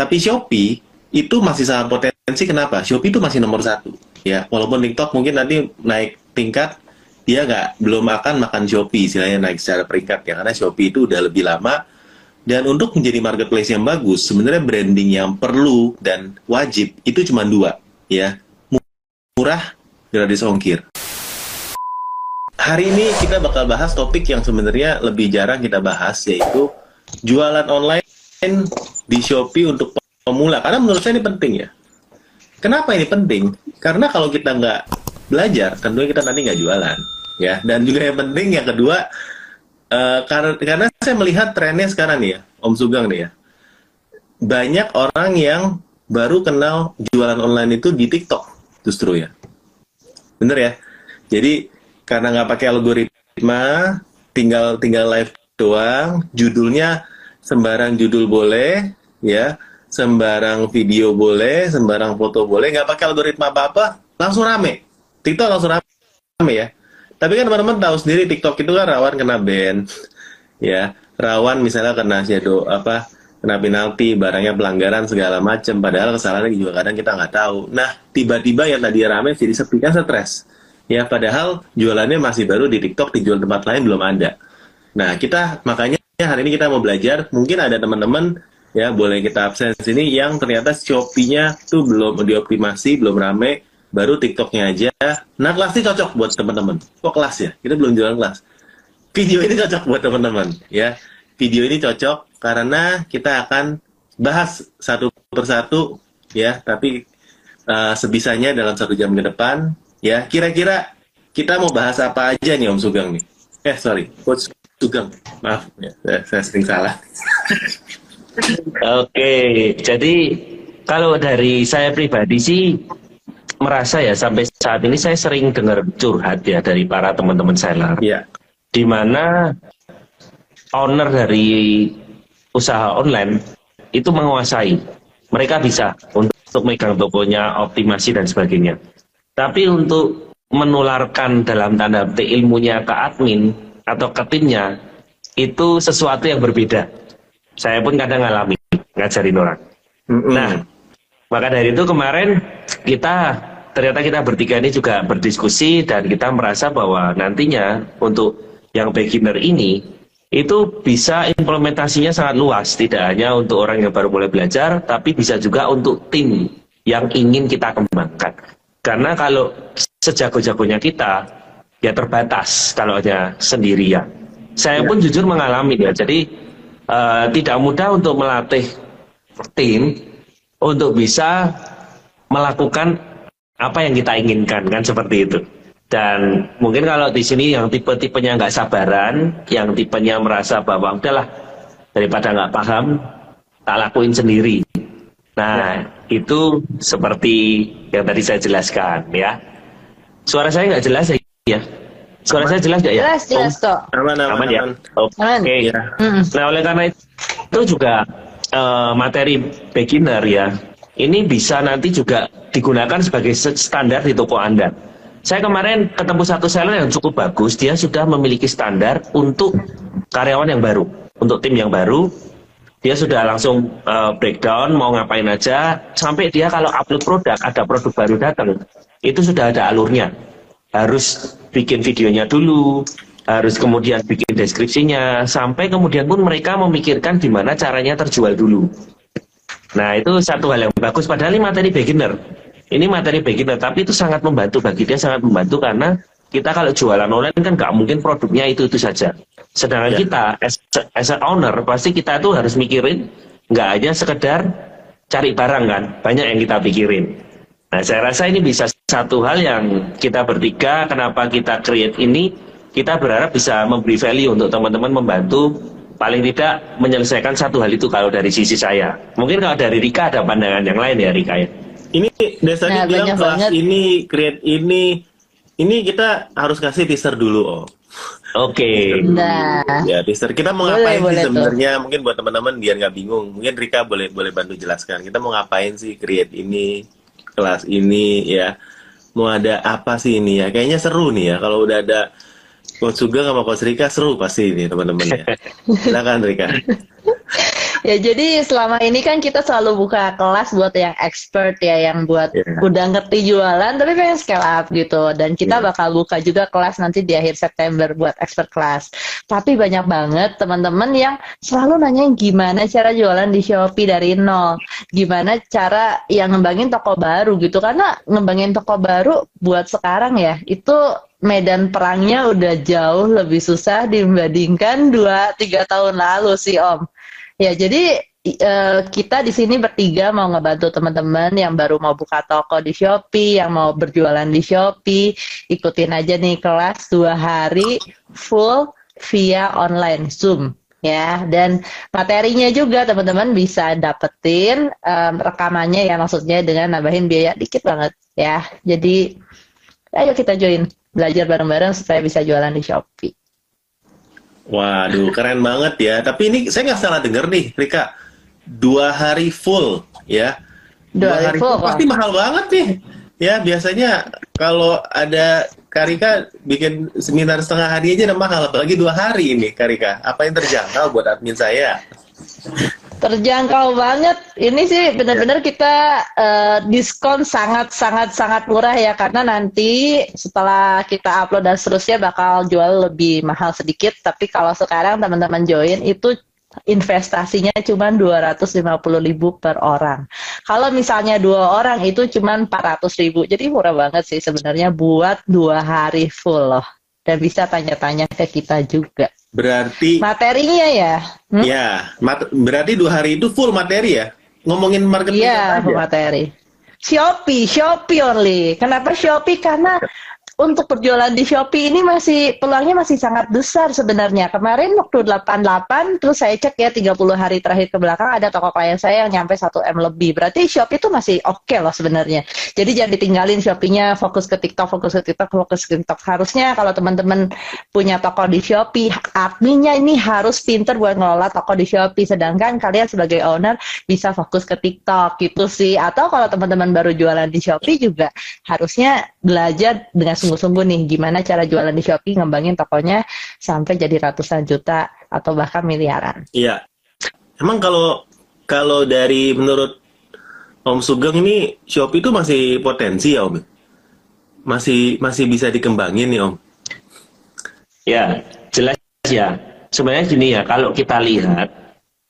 Tapi Shopee itu masih sangat potensi. Kenapa? Shopee itu masih nomor satu. Ya, walaupun TikTok mungkin nanti naik tingkat, dia nggak belum akan makan Shopee, istilahnya naik secara peringkat ya. Karena Shopee itu udah lebih lama. Dan untuk menjadi marketplace yang bagus, sebenarnya branding yang perlu dan wajib itu cuma dua, ya. Murah, gratis ongkir. Hari ini kita bakal bahas topik yang sebenarnya lebih jarang kita bahas, yaitu jualan online di Shopee untuk pemula. Karena menurut saya ini penting ya. Kenapa ini penting? Karena kalau kita nggak belajar, tentunya kita nanti nggak jualan. ya. Dan juga yang penting yang kedua, uh, karena, karena saya melihat trennya sekarang nih ya, Om Sugeng nih ya. Banyak orang yang baru kenal jualan online itu di TikTok justru ya. Bener ya? Jadi karena nggak pakai algoritma, tinggal tinggal live doang, judulnya sembarang judul boleh, ya, sembarang video boleh, sembarang foto boleh, nggak pakai algoritma apa-apa, langsung rame. TikTok langsung rame ya. Tapi kan teman-teman tahu sendiri TikTok itu kan rawan kena ban, ya, rawan misalnya kena shadow apa, kena penalti, barangnya pelanggaran segala macam. Padahal kesalahannya juga kadang kita nggak tahu. Nah, tiba-tiba yang tadi rame jadi sepi kan stres. Ya, padahal jualannya masih baru di TikTok, dijual tempat lain belum ada. Nah, kita makanya hari ini kita mau belajar. Mungkin ada teman-teman ya boleh kita absen sini yang ternyata Shopee-nya tuh belum dioptimasi, belum rame, baru TikToknya aja. Nah, kelas ini cocok buat teman-teman. Kok kelas ya? Kita belum jualan kelas. Video ini cocok buat teman-teman, ya. Video ini cocok karena kita akan bahas satu persatu, ya. Tapi uh, sebisanya dalam satu jam ke depan, ya. Kira-kira kita mau bahas apa aja nih Om Sugeng nih? Eh, sorry, Coach Sugeng. Maaf, ya, saya, saya sering salah. Oke, jadi kalau dari saya pribadi sih merasa ya sampai saat ini saya sering dengar curhat ya dari para teman-teman seller. Iya. Di mana owner dari usaha online itu menguasai. Mereka bisa untuk megang tokonya, optimasi dan sebagainya. Tapi untuk menularkan dalam tanda petik ilmunya ke admin atau ke timnya itu sesuatu yang berbeda. Saya pun kadang ngalami ngajarin orang. Mm -hmm. Nah, maka dari itu kemarin kita ternyata kita bertiga ini juga berdiskusi dan kita merasa bahwa nantinya untuk yang beginner ini itu bisa implementasinya sangat luas, tidak hanya untuk orang yang baru mulai belajar, tapi bisa juga untuk tim yang ingin kita kembangkan. Karena kalau sejago-jagonya kita, ya terbatas kalau hanya sendirian. Saya pun jujur mengalami ya, jadi uh, tidak mudah untuk melatih tim untuk bisa melakukan apa yang kita inginkan kan seperti itu. Dan mungkin kalau di sini yang tipe-tipenya nggak sabaran, yang tipenya merasa bahwa udahlah daripada nggak paham, tak lakuin sendiri. Nah, ya. itu seperti yang tadi saya jelaskan ya. Suara saya nggak jelas ya? Suara saya jelas nggak ya? Jelas, jelas kok. Aman, aman, aman ya. Oke. Okay. Ya. Nah, oleh karena itu juga uh, materi beginner ya ini bisa nanti juga digunakan sebagai standar di toko Anda. Saya kemarin ketemu satu seller yang cukup bagus, dia sudah memiliki standar untuk karyawan yang baru, untuk tim yang baru. Dia sudah langsung uh, breakdown mau ngapain aja, sampai dia kalau upload produk, ada produk baru datang, itu sudah ada alurnya. Harus bikin videonya dulu, harus kemudian bikin deskripsinya, sampai kemudian pun mereka memikirkan gimana caranya terjual dulu. Nah itu satu hal yang bagus. Padahal ini materi beginner. Ini materi beginner, tapi itu sangat membantu bagi dia sangat membantu karena kita kalau jualan online kan nggak mungkin produknya itu itu saja. Sedangkan ya. kita as, as a owner pasti kita tuh harus mikirin nggak hanya sekedar cari barang kan, banyak yang kita pikirin. Nah saya rasa ini bisa satu hal yang kita bertiga kenapa kita create ini kita berharap bisa memberi value untuk teman-teman membantu paling tidak menyelesaikan satu hal itu kalau dari sisi saya. Mungkin kalau dari Rika ada pandangan yang lain ya Rika ya. Ini Desa nah, bilang kelas banget. ini, create ini, ini kita harus kasih teaser dulu oh. Oke. Okay. Nah. Ya teaser. Kita mau boleh, ngapain sih sebenarnya? Mungkin buat teman-teman biar nggak bingung. Mungkin Rika boleh boleh bantu jelaskan. Kita mau ngapain sih create ini, kelas ini ya? Mau ada apa sih ini ya? Kayaknya seru nih ya kalau udah ada Coach Sugeng sama Coach Rika seru pasti ini teman-teman ya. Silakan Rika. Ya jadi selama ini kan kita selalu buka kelas buat yang expert ya, yang buat Yeah. udah ngerti jualan tapi pengen scale up gitu. Dan kita Yeah. bakal buka juga kelas nanti di akhir September buat expert kelas. Tapi banyak banget teman-teman yang selalu nanyain gimana cara jualan di Shopee dari nol, gimana cara yang ngembangin toko baru gitu. Karena ngembangin toko baru buat sekarang ya itu medan perangnya udah jauh lebih susah dibandingkan 2-3 tahun lalu sih Om. Ya, jadi eh, kita di sini bertiga mau ngebantu teman-teman yang baru mau buka toko di Shopee, yang mau berjualan di Shopee, ikutin aja nih kelas dua hari full via online Zoom ya. Dan materinya juga teman-teman bisa dapetin em, rekamannya ya maksudnya dengan nambahin biaya dikit banget ya. Jadi ayo kita join belajar bareng-bareng supaya bisa jualan di Shopee Waduh, keren banget ya. Tapi ini saya nggak salah denger nih, Rika. Dua hari full, ya. Dua hari full, pasti mahal banget nih. Ya, biasanya kalau ada Karika bikin seminar setengah hari aja udah mahal, apalagi dua hari ini, Karika. Apa yang terjangkau buat admin saya? Terjangkau banget. Ini sih benar-benar kita eh, diskon sangat sangat sangat murah ya karena nanti setelah kita upload dan seterusnya bakal jual lebih mahal sedikit. Tapi kalau sekarang teman-teman join itu investasinya cuma 250.000 per orang. Kalau misalnya dua orang itu cuma 400.000. Jadi murah banget sih sebenarnya buat dua hari full loh. Dan bisa tanya-tanya ke kita juga. Berarti, Materinya ya. Hmm? ya, mat- berarti dua hari itu full materi ya? Ngomongin marketing Iya, materi. Shopee, Shopee only. Kenapa Shopee? Karena untuk berjualan di Shopee ini masih peluangnya masih sangat besar sebenarnya. Kemarin waktu 88 terus saya cek ya 30 hari terakhir ke belakang ada toko klien saya yang nyampe 1 M lebih. Berarti Shopee itu masih oke loh sebenarnya. Jadi jangan ditinggalin Shopee-nya fokus ke TikTok, fokus ke TikTok, fokus ke TikTok. Harusnya kalau teman-teman punya toko di Shopee, adminnya ini harus pinter buat ngelola toko di Shopee. Sedangkan kalian sebagai owner bisa fokus ke TikTok gitu sih. Atau kalau teman-teman baru jualan di Shopee juga harusnya belajar dengan sungguh-sungguh nih gimana cara jualan di Shopee ngembangin tokonya sampai jadi ratusan juta atau bahkan miliaran. Iya. Emang kalau kalau dari menurut Om Sugeng ini Shopee itu masih potensi ya Om? Masih masih bisa dikembangin nih Om? Ya, jelas ya. Sebenarnya gini ya, kalau kita lihat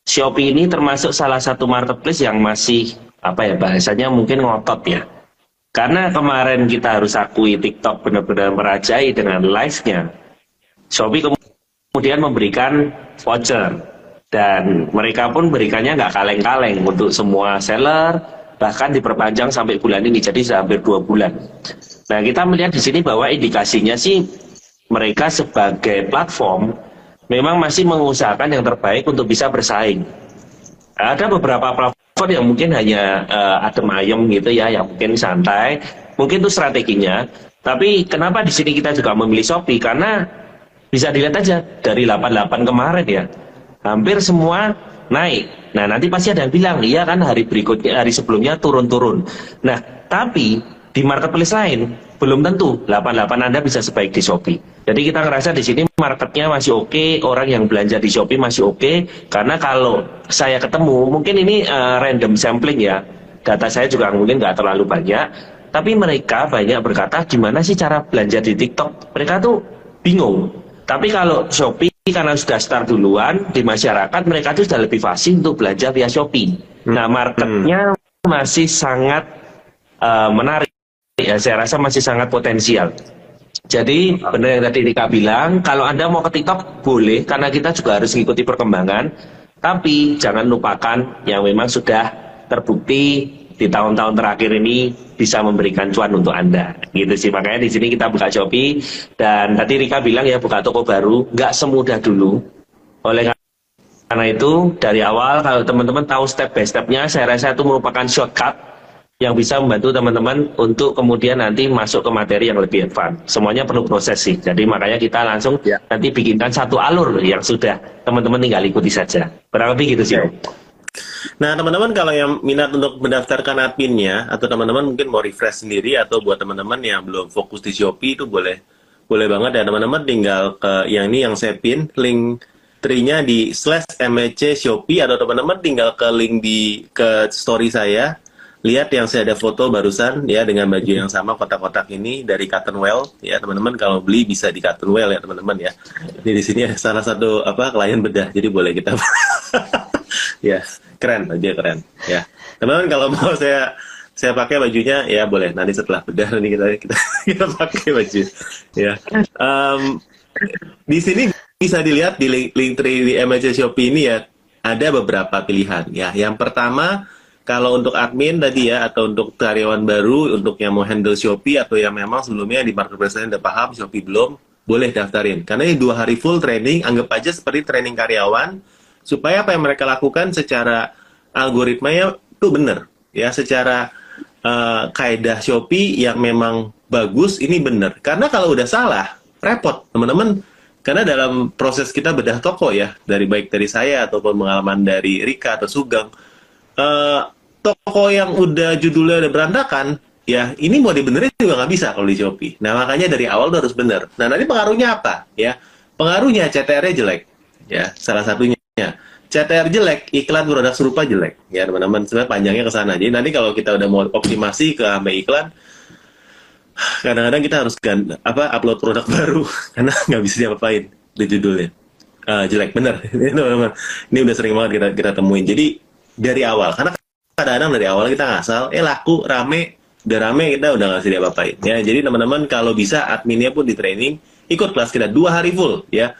Shopee ini termasuk salah satu marketplace yang masih apa ya bahasanya mungkin ngotot ya. Karena kemarin kita harus akui TikTok benar-benar merajai dengan live-nya. Shopee kemudian memberikan voucher dan mereka pun berikannya nggak kaleng-kaleng untuk semua seller bahkan diperpanjang sampai bulan ini jadi hampir dua bulan. Nah kita melihat di sini bahwa indikasinya sih mereka sebagai platform memang masih mengusahakan yang terbaik untuk bisa bersaing. Ada beberapa platform yang mungkin hanya eh, adem ayem gitu ya, yang mungkin santai, mungkin itu strateginya. Tapi kenapa di sini kita juga memilih Shopee? Karena bisa dilihat aja dari 88 kemarin ya, hampir semua naik. Nah nanti pasti ada yang bilang, iya kan hari berikutnya, hari sebelumnya turun-turun. Nah tapi di marketplace lain belum tentu 88 Anda bisa sebaik di Shopee. Jadi kita ngerasa di sini marketnya masih oke, orang yang belanja di Shopee masih oke. Karena kalau saya ketemu, mungkin ini eh, random sampling ya, data saya juga mungkin nggak terlalu banyak. Tapi mereka banyak berkata gimana sih cara belanja di TikTok? Mereka tuh bingung. Tapi kalau Shopee karena sudah start duluan di masyarakat, mereka tuh sudah lebih fasih untuk belanja via Shopee. Nah marketnya masih sangat eh, menarik ya saya rasa masih sangat potensial. Jadi benar yang tadi Rika bilang, kalau Anda mau ke TikTok boleh karena kita juga harus mengikuti perkembangan, tapi jangan lupakan yang memang sudah terbukti di tahun-tahun terakhir ini bisa memberikan cuan untuk Anda. Gitu sih makanya di sini kita buka Shopee dan tadi Rika bilang ya buka toko baru nggak semudah dulu. Oleh karena itu dari awal kalau teman-teman tahu step by stepnya, saya rasa itu merupakan shortcut yang bisa membantu teman-teman untuk kemudian nanti masuk ke materi yang lebih advance. Semuanya perlu proses sih. Jadi makanya kita langsung Ya. nanti bikinkan satu alur yang sudah teman-teman tinggal ikuti saja. Kurang lebih gitu sih. Ya. Nah, teman-teman kalau yang minat untuk mendaftarkan adminnya atau teman-teman mungkin mau refresh sendiri atau buat teman-teman yang belum fokus di Shopee itu boleh boleh banget ya teman-teman tinggal ke yang ini yang saya pin link tree-nya di slash MEC Shopee atau teman-teman tinggal ke link di ke story saya lihat yang saya ada foto barusan ya dengan baju yang sama kotak-kotak ini dari Cottonwell ya teman-teman kalau beli bisa di Cottonwell ya teman-teman ya. Ini di sini salah satu apa klien bedah jadi boleh kita ya keren dia keren ya. Teman-teman kalau mau saya saya pakai bajunya ya boleh. Nanti setelah bedah nanti kita kita, kita pakai baju ya. Um, di sini bisa dilihat di link, link di MLC Shopee ini ya ada beberapa pilihan ya. Yang pertama kalau untuk admin tadi ya atau untuk karyawan baru untuk yang mau handle Shopee atau yang memang sebelumnya di marketplace udah paham Shopee belum boleh daftarin. Karena ini dua hari full training anggap aja seperti training karyawan supaya apa yang mereka lakukan secara algoritmanya itu benar ya secara uh, kaidah Shopee yang memang bagus ini benar karena kalau udah salah repot teman-teman. Karena dalam proses kita bedah toko ya dari baik dari saya ataupun pengalaman dari Rika atau Sugeng uh, toko yang udah judulnya udah berantakan, ya ini mau dibenerin juga nggak bisa kalau di Shopee. Nah makanya dari awal udah harus bener. Nah nanti pengaruhnya apa? Ya pengaruhnya CTR-nya jelek, ya salah satunya. CTR jelek, iklan produk serupa jelek. Ya teman-teman, sebenarnya panjangnya ke sana. Jadi nanti kalau kita udah mau optimasi ke sampai iklan, kadang-kadang kita harus gan, apa upload produk baru karena nggak bisa diapa-apain di judulnya. Uh, jelek bener. Ini udah sering banget kita kita temuin. Jadi dari awal, karena kadang-kadang dari awal kita ngasal, eh laku, rame, udah rame kita udah ngasih dia apain ya. Jadi teman-teman kalau bisa adminnya pun di training, ikut kelas kita dua hari full ya.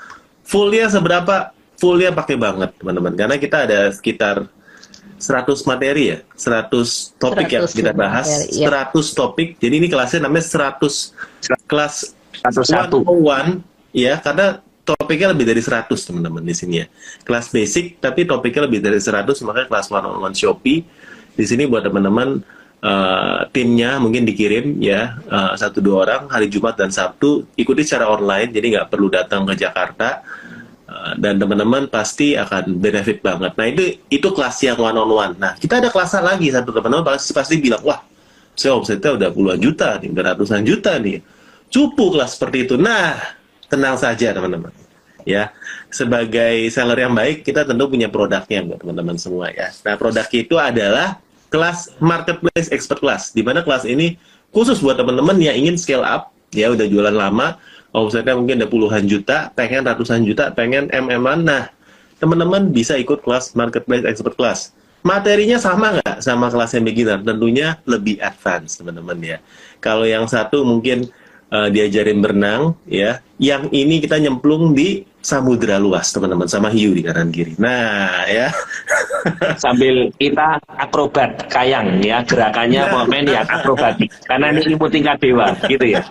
Fullnya seberapa? Fullnya pakai banget teman-teman, karena kita ada sekitar 100 materi ya, 100 topik 100 yang kita bahas, materi, ya. 100 topik. Jadi ini kelasnya namanya 100 kelas 101 ya, karena topiknya lebih dari 100 teman-teman di sini ya. Kelas basic tapi topiknya lebih dari 100 makanya kelas one on one Shopee di sini buat teman-teman uh, timnya mungkin dikirim ya uh, satu dua orang hari Jumat dan Sabtu ikuti secara online jadi nggak perlu datang ke Jakarta uh, dan teman-teman pasti akan benefit banget. Nah itu itu kelas yang one on one. Nah kita ada kelas lagi satu teman-teman pasti pasti bilang wah saya omsetnya udah puluhan juta nih, udah ratusan juta nih. Cupu kelas seperti itu. Nah tenang saja teman-teman ya. Sebagai seller yang baik kita tentu punya produknya buat teman-teman semua ya. Nah produk itu adalah kelas marketplace expert class di mana kelas ini khusus buat teman-teman yang ingin scale up ya udah jualan lama omsetnya mungkin ada puluhan juta pengen ratusan juta pengen mm-an nah teman-teman bisa ikut kelas marketplace expert class. Materinya sama nggak sama kelas yang beginner? Tentunya lebih advance teman-teman ya. Kalau yang satu mungkin uh, diajarin berenang ya. Yang ini kita nyemplung di samudra luas teman-teman sama hiu di kanan kiri. Nah ya sambil kita akrobat kayang ya gerakannya nah. main ya akrobatik karena ini ilmu tingkat dewa gitu ya.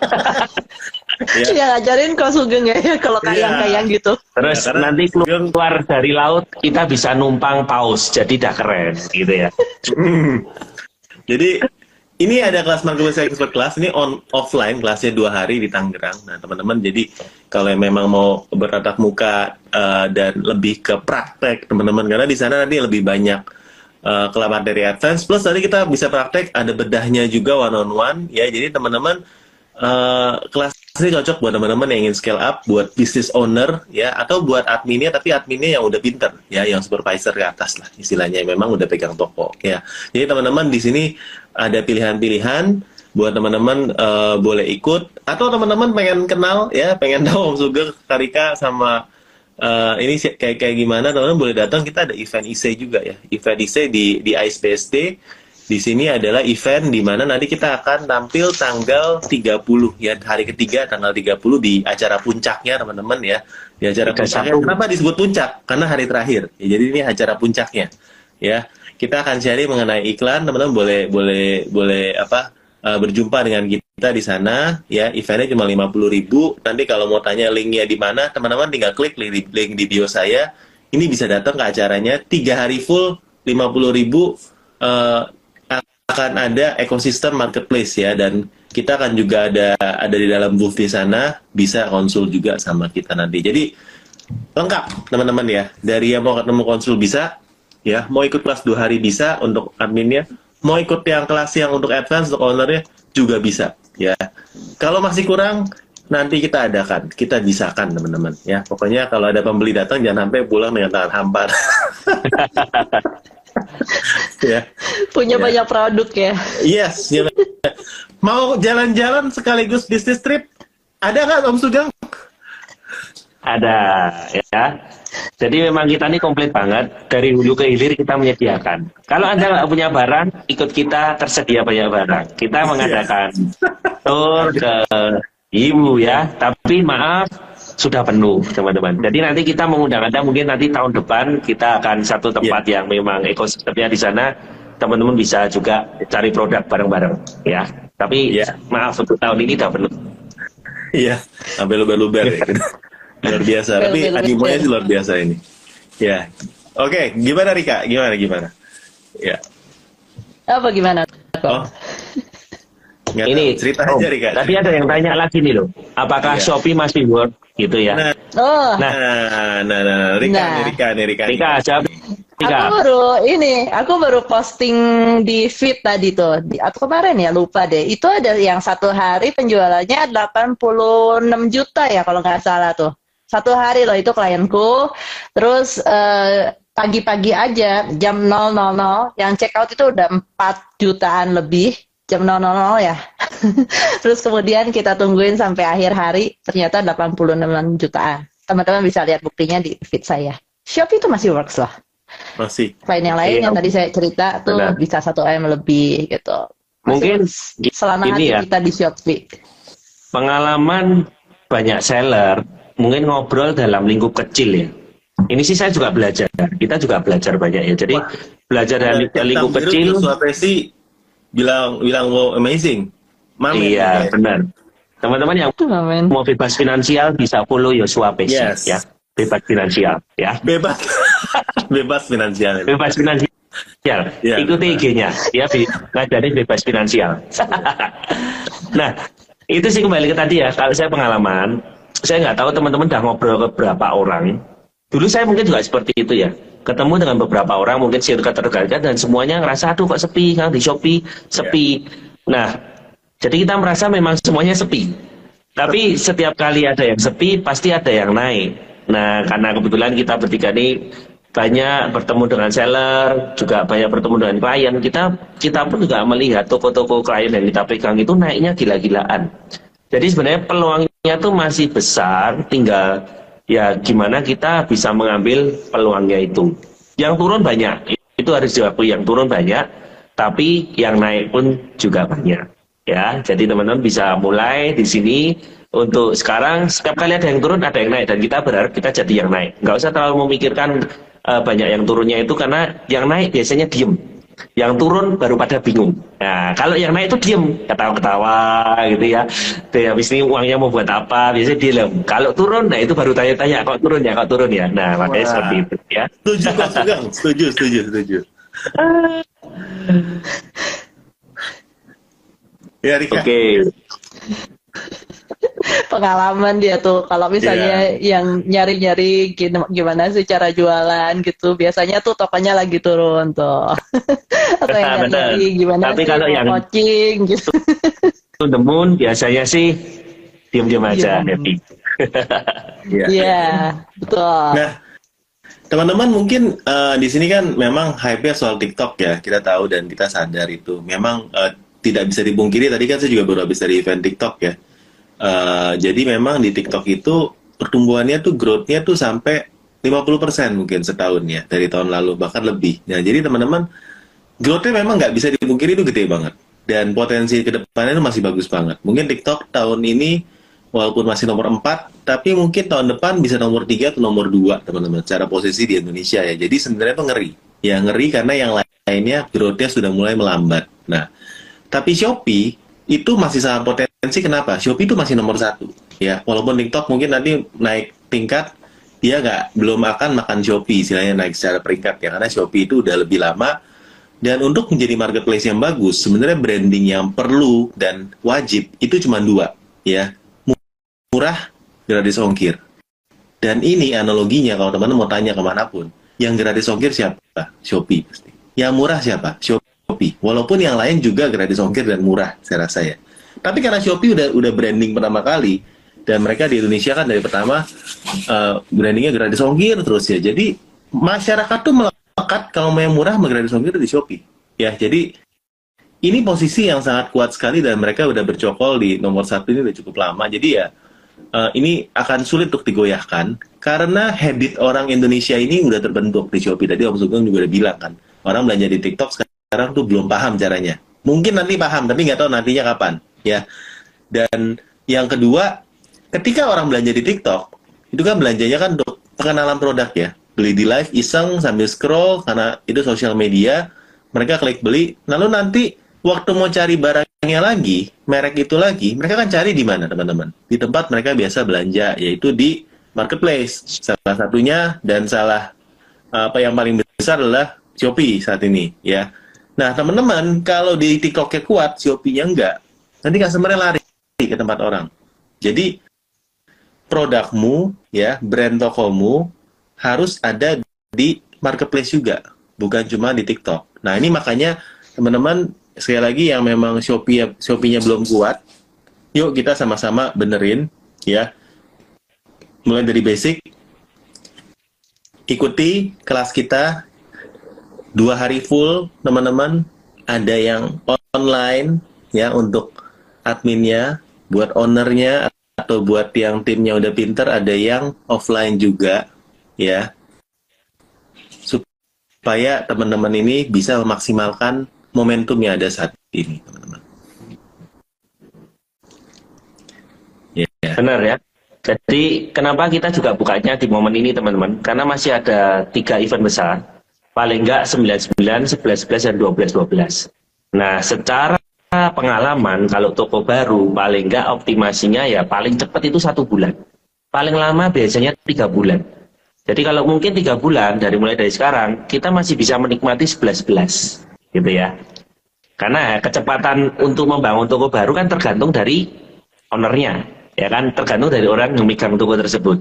ya. ya ngajarin kok Sugeng ya kalau iya. kayang-kayang gitu. Terus ya, nanti keluar dari laut kita bisa numpang paus jadi dah keren gitu ya. Hmm. Jadi ini ada kelas marketing expert kelas ini on offline kelasnya dua hari di Tangerang. Nah teman-teman jadi kalau yang memang mau bertatap muka uh, dan lebih ke praktek teman-teman karena di sana nanti lebih banyak uh, ke materi advance plus tadi kita bisa praktek ada bedahnya juga one on one ya jadi teman-teman uh, kelas ini cocok buat teman-teman yang ingin scale up, buat business owner ya, atau buat adminnya tapi adminnya yang udah pinter ya, yang supervisor ke atas lah istilahnya, memang udah pegang toko ya. Jadi teman-teman di sini ada pilihan-pilihan buat teman-teman uh, boleh ikut atau teman-teman pengen kenal ya, pengen tahu Om Sugeng, Karika sama uh, ini kayak kayak gimana teman-teman boleh datang kita ada event IC juga ya, event IC di di ISPSD di sini adalah event di mana nanti kita akan tampil tanggal 30 ya hari ketiga tanggal 30 di acara puncaknya teman-teman ya. Di acara puncaknya kenapa disebut puncak? Karena hari terakhir. Ya, jadi ini acara puncaknya. Ya. Kita akan cari mengenai iklan, teman-teman boleh boleh boleh apa? Uh, berjumpa dengan kita di sana ya eventnya cuma 50.000 nanti kalau mau tanya linknya di mana teman-teman tinggal klik link, link di bio saya ini bisa datang ke acaranya tiga hari full 50.000 uh, akan ada ekosistem marketplace ya dan kita akan juga ada ada di dalam booth di sana bisa konsul juga sama kita nanti. Jadi lengkap teman-teman ya. Dari yang mau ketemu konsul bisa ya, mau ikut kelas dua hari bisa untuk adminnya, mau ikut yang kelas yang untuk advance untuk ownernya juga bisa ya. Kalau masih kurang nanti kita adakan, kita bisakan teman-teman ya. Pokoknya kalau ada pembeli datang jangan sampai pulang dengan tangan hambar. ya. Punya Ya. banyak produk ya. Yes. ya. Mau jalan-jalan sekaligus bisnis trip? Ada nggak Om Sugeng? Ada ya. Jadi memang kita ini komplit banget dari hulu ke hilir kita menyediakan. Kalau anda nggak punya barang, ikut kita tersedia banyak barang. Kita mengadakan tour ke ibu ya. Tapi maaf sudah penuh teman-teman. Jadi nanti kita mengundang anda mungkin nanti tahun depan kita akan satu tempat yang memang ekosistemnya di sana teman-teman bisa juga cari produk bareng-bareng ya. Tapi Iya. maaf untuk tahun ini sudah penuh. Iya, sampai luber-luber ya. Luar biasa, tapi animonya sih luar biasa ini. Ya. Oke, gimana Rika? Gimana gimana? Ya. Apa gimana? Oh. Nggak Ini tahu. cerita Om, aja Rika. Tadi ada yang tanya lagi nih loh. Apakah Iya. Shopee masih work gitu ya? Nah, Oh, Nah. nah, nah, nah, Rika, Nah. Rika, nih, Rika. nih. Rika, jawab. Rika. aku baru ini, aku baru posting di feed tadi tuh, di, atau kemarin ya lupa deh. Itu ada yang satu hari penjualannya 86 juta ya kalau nggak salah tuh. Satu hari loh itu klienku. Terus eh, pagi-pagi aja jam 000 yang check out itu udah 4 jutaan lebih jam 000 ya. Terus kemudian kita tungguin sampai akhir hari ternyata 86 jutaan. Teman-teman bisa lihat buktinya di feed saya. Shopee itu masih works lah. Masih. Selain yang lain Iya. yang tadi saya cerita tuh Benar. bisa satu m lebih gitu. Masih Mungkin selama hati ya. kita di Shopee. Pengalaman banyak seller mungkin ngobrol dalam lingkup kecil ya. Ini sih saya juga belajar. Kita juga belajar banyak ya. Jadi belajar dari lingkup kecil. Sulawesi bilang bilang wow amazing. Mamen, Iya, ya. benar. Teman-teman yang Amin. mau bebas finansial bisa follow Yosua Pesi Yes. ya. Bebas finansial ya. Bebas. Bebas finansial. Bebas finansial. Iya, Ikuti. IG-nya. Ya, bi- ngajarin bebas finansial. nah, itu sih kembali ke tadi ya. Kalau saya pengalaman, saya nggak tahu teman-teman udah ngobrol ke berapa orang. Dulu saya mungkin juga seperti itu ya. Ketemu dengan beberapa orang, mungkin circle terdekat dan semuanya ngerasa, aduh kok sepi, kan di Shopee sepi. Nah, jadi kita merasa memang semuanya sepi. Tapi setiap kali ada yang sepi, pasti ada yang naik. Nah, karena kebetulan kita bertiga ini banyak bertemu dengan seller, juga banyak bertemu dengan klien. Kita kita pun juga melihat toko-toko klien yang kita pegang itu naiknya gila-gilaan. Jadi sebenarnya peluangnya tuh masih besar, tinggal ya gimana kita bisa mengambil peluangnya itu. Yang turun banyak, itu harus diakui yang turun banyak, tapi yang naik pun juga banyak. Ya, jadi teman-teman bisa mulai di sini untuk sekarang setiap kali ada yang turun ada yang naik dan kita berharap kita jadi yang naik. Nggak usah terlalu memikirkan eh, banyak yang turunnya itu karena yang naik biasanya diem. Yang turun baru pada bingung. Nah, kalau yang naik itu diem, ketawa-ketawa gitu ya. Tuh, habis ini uangnya mau buat apa? Biasanya diem. Kalau turun, nah itu baru tanya-tanya, kok turun ya, kok turun ya. Nah, makanya Wah. seperti itu ya. Setuju. Setuju, setuju, setuju. Ya Rika. Oke. Pengalaman dia tuh kalau misalnya Iya. yang nyari-nyari gim- gimana sih cara jualan gitu. Biasanya tuh tokonya lagi turun tuh. Atau yang nyari gimana Tapi sih kalau yang- coaching gitu. To the moon biasanya sih diam-diam aja, Diem. happy. Iya. Iya, betul. Nah, teman-teman mungkin eh, di sini kan memang hype-nya soal TikTok ya. Kita tahu dan kita sadar itu. Memang eh, tidak bisa dipungkiri. Tadi kan saya juga baru habis dari event TikTok ya. Eh, jadi memang di TikTok itu pertumbuhannya tuh growth-nya tuh sampai 50% mungkin setahun ya dari tahun lalu bahkan lebih. Nah, jadi teman-teman growth-nya memang nggak bisa dipungkiri itu gede banget dan potensi ke depannya itu masih bagus banget. Mungkin TikTok tahun ini walaupun masih nomor 4, tapi mungkin tahun depan bisa nomor 3 atau nomor 2 teman-teman secara posisi di Indonesia ya. Jadi sebenarnya itu ngeri. Ya ngeri karena yang lainnya growth-nya sudah mulai melambat. Nah, tapi Shopee itu masih sangat potensi kenapa? Shopee itu masih nomor satu. Ya, walaupun TikTok mungkin nanti naik tingkat, dia nggak belum akan makan Shopee, istilahnya naik secara peringkat ya, karena Shopee itu udah lebih lama. Dan untuk menjadi marketplace yang bagus, sebenarnya branding yang perlu dan wajib itu cuma dua, ya murah, gratis ongkir. Dan ini analoginya kalau teman-teman mau tanya ke mana pun, yang gratis ongkir siapa? Shopee pasti. Yang murah siapa? Shopee. Walaupun yang lain juga gratis ongkir dan murah, saya rasa ya. Tapi karena Shopee udah udah branding pertama kali Dan mereka di Indonesia kan dari pertama uh, brandingnya gratis ongkir terus ya. Jadi masyarakat tuh melekat kalau mau yang murah gratis ongkir di Shopee. Ya, jadi ini posisi yang sangat kuat sekali dan mereka udah bercokol di nomor satu ini udah cukup lama. Jadi ya uh, ini akan sulit untuk digoyahkan karena habit orang Indonesia ini udah terbentuk di Shopee. Tadi Om Sugeng juga udah bilang kan, orang belanja di TikTok sekarang tuh belum paham caranya. Mungkin nanti paham, tapi nggak tahu nantinya kapan. Ya. Dan yang kedua, ketika orang belanja di TikTok, itu kan belanjanya kan untuk pengenalan produk ya. Beli di live iseng sambil scroll karena itu sosial media, mereka klik beli, lalu nanti waktu mau cari barangnya lagi, merek itu lagi, mereka kan cari di mana teman-teman? Di tempat mereka biasa belanja, yaitu di marketplace. Salah satunya dan salah apa yang paling besar adalah Shopee saat ini, ya. Nah teman-teman, kalau di TikToknya kuat, Shopee-nya enggak, nanti customer lari ke tempat orang. Jadi produkmu, ya, brand tokomu harus ada di marketplace juga, bukan cuma di TikTok. Nah ini makanya teman-teman sekali lagi yang memang Shopee Shopee-nya belum kuat, yuk kita sama-sama benerin ya. Mulai dari basic, ikuti kelas kita dua hari full teman-teman. Ada yang online ya untuk adminnya, buat ownernya atau buat yang timnya udah pinter, ada yang offline juga ya supaya teman-teman ini bisa memaksimalkan momentum yang ada saat ini, teman-teman. Yeah. Benar ya. Jadi kenapa kita juga bukanya di momen ini teman-teman? Karena masih ada tiga event besar, paling enggak 99, 11, 11, dan 12, 12. Nah secara pengalaman kalau toko baru paling enggak optimasinya ya paling cepat itu satu bulan. Paling lama biasanya tiga bulan. Jadi kalau mungkin tiga bulan dari mulai dari sekarang kita masih bisa menikmati 11-11 gitu ya. Karena kecepatan untuk membangun toko baru kan tergantung dari ownernya, ya kan tergantung dari orang yang megang toko tersebut.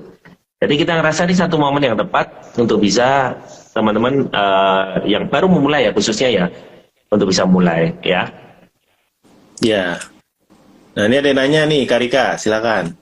Jadi kita ngerasa ini satu momen yang tepat untuk bisa teman-teman uh, yang baru memulai ya khususnya ya untuk bisa mulai ya. Ya. Nah ini ada yang nanya nih Karika, silakan.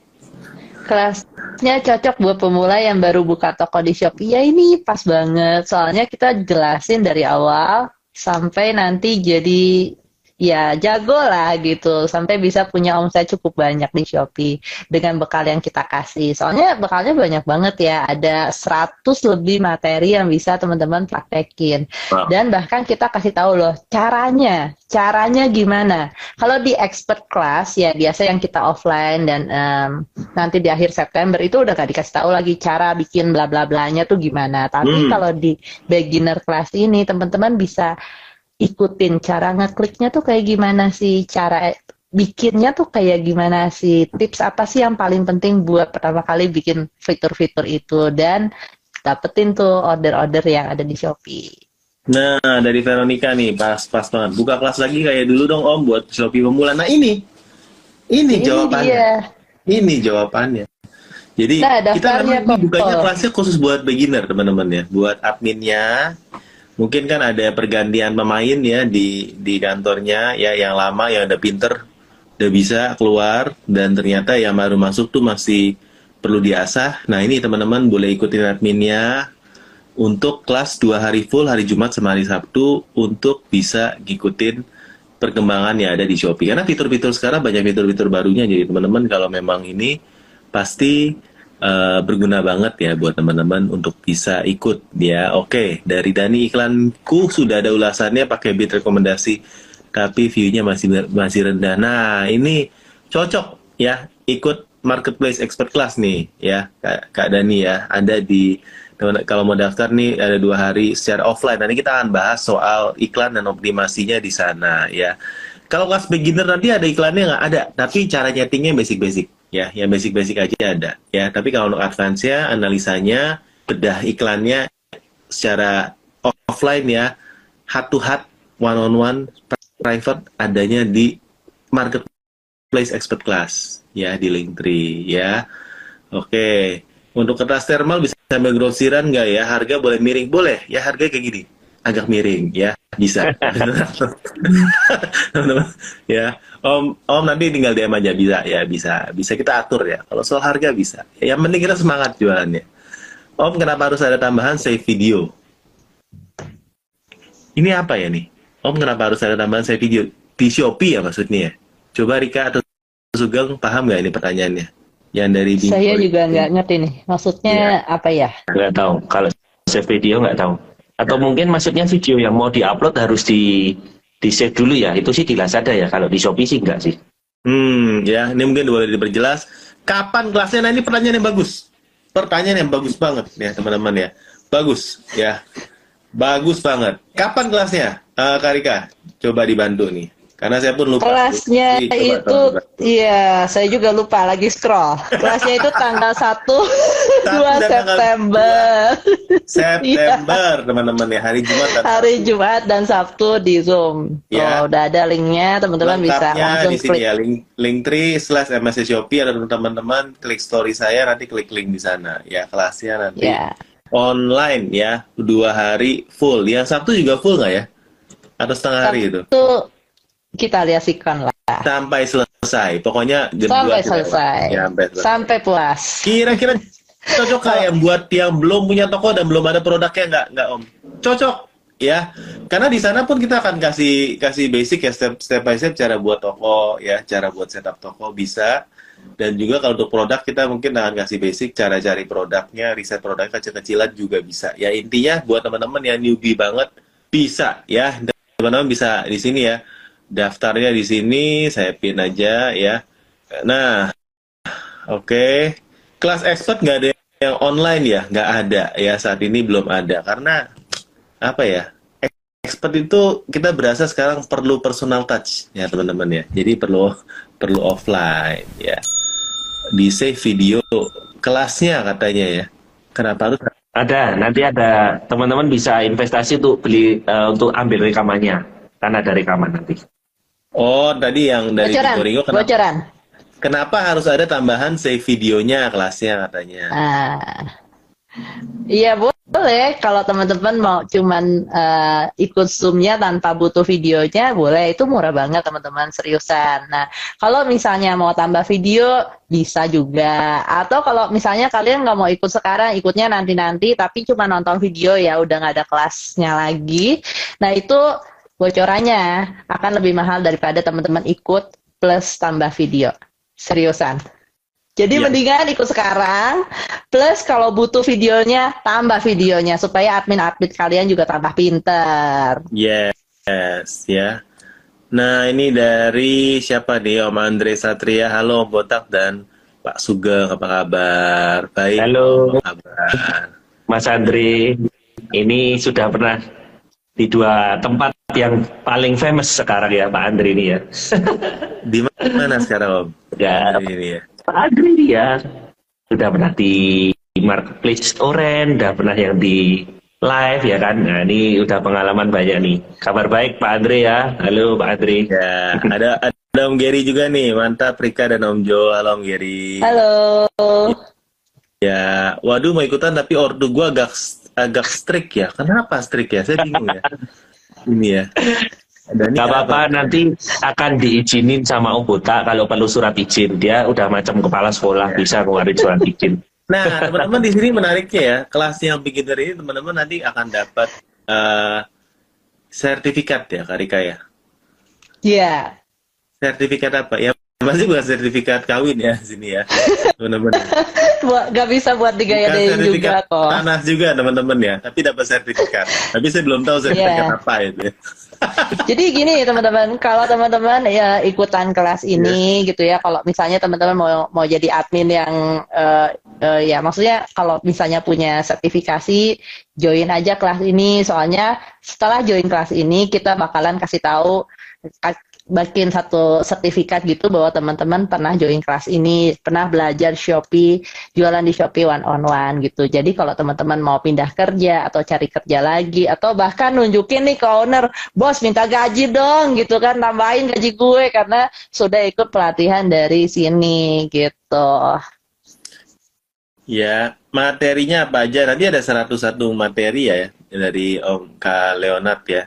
Kelasnya cocok buat pemula yang baru buka toko di Shopee. Ya ini pas banget, soalnya kita jelasin dari awal sampai nanti jadi ya jago lah gitu. Sampai bisa punya omset cukup banyak di Shopee dengan bekal yang kita kasih. Soalnya bekalnya banyak banget ya. Ada 100 lebih materi yang bisa teman-teman praktekin. Wow. dan bahkan kita kasih tahu loh caranya. Caranya gimana? Kalau di expert class ya biasa yang kita offline dan um, nanti di akhir September itu udah gak dikasih tahu lagi cara bikin bla bla blanya tuh gimana. Tapi hmm. kalau di beginner class ini teman-teman bisa ikutin cara ngekliknya tuh kayak gimana sih cara bikinnya tuh kayak gimana sih tips apa sih yang paling penting buat pertama kali bikin fitur-fitur itu dan dapetin tuh order-order yang ada di Shopee. Nah dari Veronica nih pas pas banget buka kelas lagi kayak dulu dong Om buat Shopee pemula. Nah ini ini, ini jawabannya. Dia. Ini jawabannya. Jadi nah, kita memang bukanya kelasnya khusus buat beginner teman-teman ya, buat adminnya, mungkin kan ada pergantian pemain ya di di kantornya ya yang lama yang udah pinter udah bisa keluar dan ternyata yang baru masuk tuh masih perlu diasah. Nah ini teman-teman boleh ikutin adminnya untuk kelas dua hari full hari Jumat sama hari Sabtu untuk bisa ngikutin perkembangan yang ada di Shopee. Karena fitur-fitur sekarang banyak fitur-fitur barunya jadi teman-teman kalau memang ini pasti uh, berguna banget ya buat teman-teman untuk bisa ikut ya. Oke, dari Dani iklanku sudah ada ulasannya pakai bit rekomendasi tapi view-nya masih masih rendah. Nah, ini cocok ya ikut marketplace expert class nih ya Kak, Kak Dani ya. Ada di kalau mau daftar nih ada dua hari secara offline. Nanti kita akan bahas soal iklan dan optimasinya di sana ya. Kalau kelas beginner nanti ada iklannya nggak ada, tapi cara nyetingnya basic-basic ya yang basic-basic aja ada. Ya tapi kalau untuk advance ya analisanya bedah iklannya secara offline ya heart to heart one on one private adanya di marketplace expert class. Ya di Linktree ya. Oke untuk kertas thermal bisa sambil grosiran nggak ya? Harga boleh miring boleh. Ya harga kayak gini agak miring ya. Bisa. Teman-teman ya. Om om nanti tinggal DM aja. Bisa ya. Bisa. Bisa kita atur ya. Kalau soal harga bisa. Yang penting kita semangat jualannya. Om kenapa harus ada tambahan save video? Ini apa ya nih? Om kenapa harus ada tambahan save video? Di Shopee ya maksudnya ya? Coba Rika atau Sugeng paham nggak ini pertanyaannya? Yang dari Saya juga nggak ngerti nih. Maksudnya apa ya? nggak tahu. Kalau save video nggak tahu atau mungkin maksudnya video yang mau diupload harus di di save dulu ya itu sih di Lazada ya kalau di Shopee sih enggak sih Hmm, ya, ini mungkin boleh diperjelas. Kapan kelasnya? Nah, ini pertanyaan yang bagus. Pertanyaan yang bagus banget ya, teman-teman ya. Bagus, ya. Bagus banget. Kapan kelasnya? Eh, Karika, coba dibantu nih. Karena saya pun lupa. Kelasnya Jadi, coba itu, iya, saya juga lupa lagi scroll. Kelasnya itu tanggal 1, 2 dan tanggal September. September, teman-teman ya. Hari Jumat dan Hari Jumat dan Sabtu di Zoom. Ya. Oh, udah ada linknya, teman-teman bisa langsung di sini klik. ya, link link tree slash MSC Shopee ada teman-teman klik story saya nanti klik link di sana ya kelasnya nanti Ya. online ya dua hari full yang Sabtu juga full nggak ya atau setengah hari itu Itu kita lihat sikon lah. sampai selesai. Pokoknya jam Sampai 2 kita- selesai. ya, sampai selesai. Sampai puas. kira-kira cocok kayak yang buat yang belum punya toko dan belum ada produknya? Nggak nggak om. Cocok ya. Karena di sana pun kita akan kasih kasih basic ya step step by step cara buat toko ya. Cara buat setup toko bisa. Dan juga kalau untuk produk kita mungkin akan kasih basic cara cari produknya riset produk kecil-kecilan juga bisa. Ya intinya buat teman-teman yang newbie banget bisa ya. Teman-teman bisa di sini ya daftarnya di sini saya pin aja ya. Nah oke. Kelas expert nggak ada yang online ya? Nggak ada ya. Saat ini belum ada. Karena apa ya expert itu kita berasa sekarang perlu personal touch ya teman-teman ya. Jadi perlu perlu offline ya. Di save video kelasnya katanya ya. Kenapa harus? Ada. Nanti ada teman-teman bisa investasi untuk beli eh, untuk ambil rekamannya. Kan ada rekaman nanti oh tadi yang dari Bocoran, Ringo kenapa, bocoran. kenapa harus ada tambahan save videonya kelasnya katanya Ah. Iya boleh kalau teman-teman mau cuman eh, ikut zoomnya tanpa butuh videonya boleh itu murah banget teman-teman seriusan. Nah kalau misalnya mau tambah video bisa juga atau kalau misalnya kalian nggak mau ikut sekarang ikutnya nanti-nanti tapi cuma nonton video ya udah nggak ada kelasnya lagi. Nah itu bocorannya akan lebih mahal daripada teman-teman ikut plus tambah video seriusan. Jadi Iya. mendingan ikut sekarang, plus kalau butuh videonya, tambah videonya supaya admin-admin kalian juga tambah pinter. Yes, ya. Nah, ini dari siapa nih? Om Andre Satria. Halo, Om Botak dan Pak Sugeng. Apa kabar? Baik. halo Apa kabar? Mas Andre ini sudah pernah di dua tempat yang paling famous sekarang ya Pak Andre ini ya Di mana sekarang, Om? ya Hari ini ya. Pak Andre ini ya sudah pernah di marketplace Oren, udah pernah yang di live ya kan. Nah ini udah pengalaman banyak nih. Kabar baik Pak Andre ya. Halo Pak Andre. Ya, ada ada Om Geri juga nih. Mantap Rika dan Om Jo. Halo Om Geri. Halo. Ya, waduh mau ikutan tapi ordu gua agak agak strict ya. Kenapa strict ya? Saya bingung ya. Ini ya. Dan ini Gak apa-apa apa? nanti akan diizinin sama Om Bota kalau perlu surat izin. Dia udah macam kepala sekolah bisa ngeluarin surat izin. Nah, teman-teman di sini menariknya ya, kelas yang beginner ini teman-teman nanti akan dapat eh, sertifikat ya, Kak Rika ya. Iya. Sertifikat apa? Ya, pasti bukan sertifikat kawin ya sini ya, teman-teman. Buat gak bisa buat digayain juga kok. tanah juga teman-teman ya, tapi dapat sertifikat. Tapi saya belum tahu sertifikat Iya. apa itu. Ya. Jadi gini teman-teman, kalau teman-teman ya ikutan kelas ini gitu ya, kalau misalnya teman-teman mau mau jadi admin yang eh, eh, ya maksudnya kalau misalnya punya sertifikasi, join aja kelas ini. Soalnya setelah join kelas ini kita bakalan kasih tahu bikin satu sertifikat gitu bahwa teman-teman pernah join kelas ini, pernah belajar Shopee, jualan di Shopee one on one gitu. Jadi kalau teman-teman mau pindah kerja atau cari kerja lagi atau bahkan nunjukin nih ke owner, bos minta gaji dong gitu kan, tambahin gaji gue karena sudah ikut pelatihan dari sini gitu. Ya, materinya apa aja? Nanti ada 101 materi ya. dari Om Kak Leonard ya.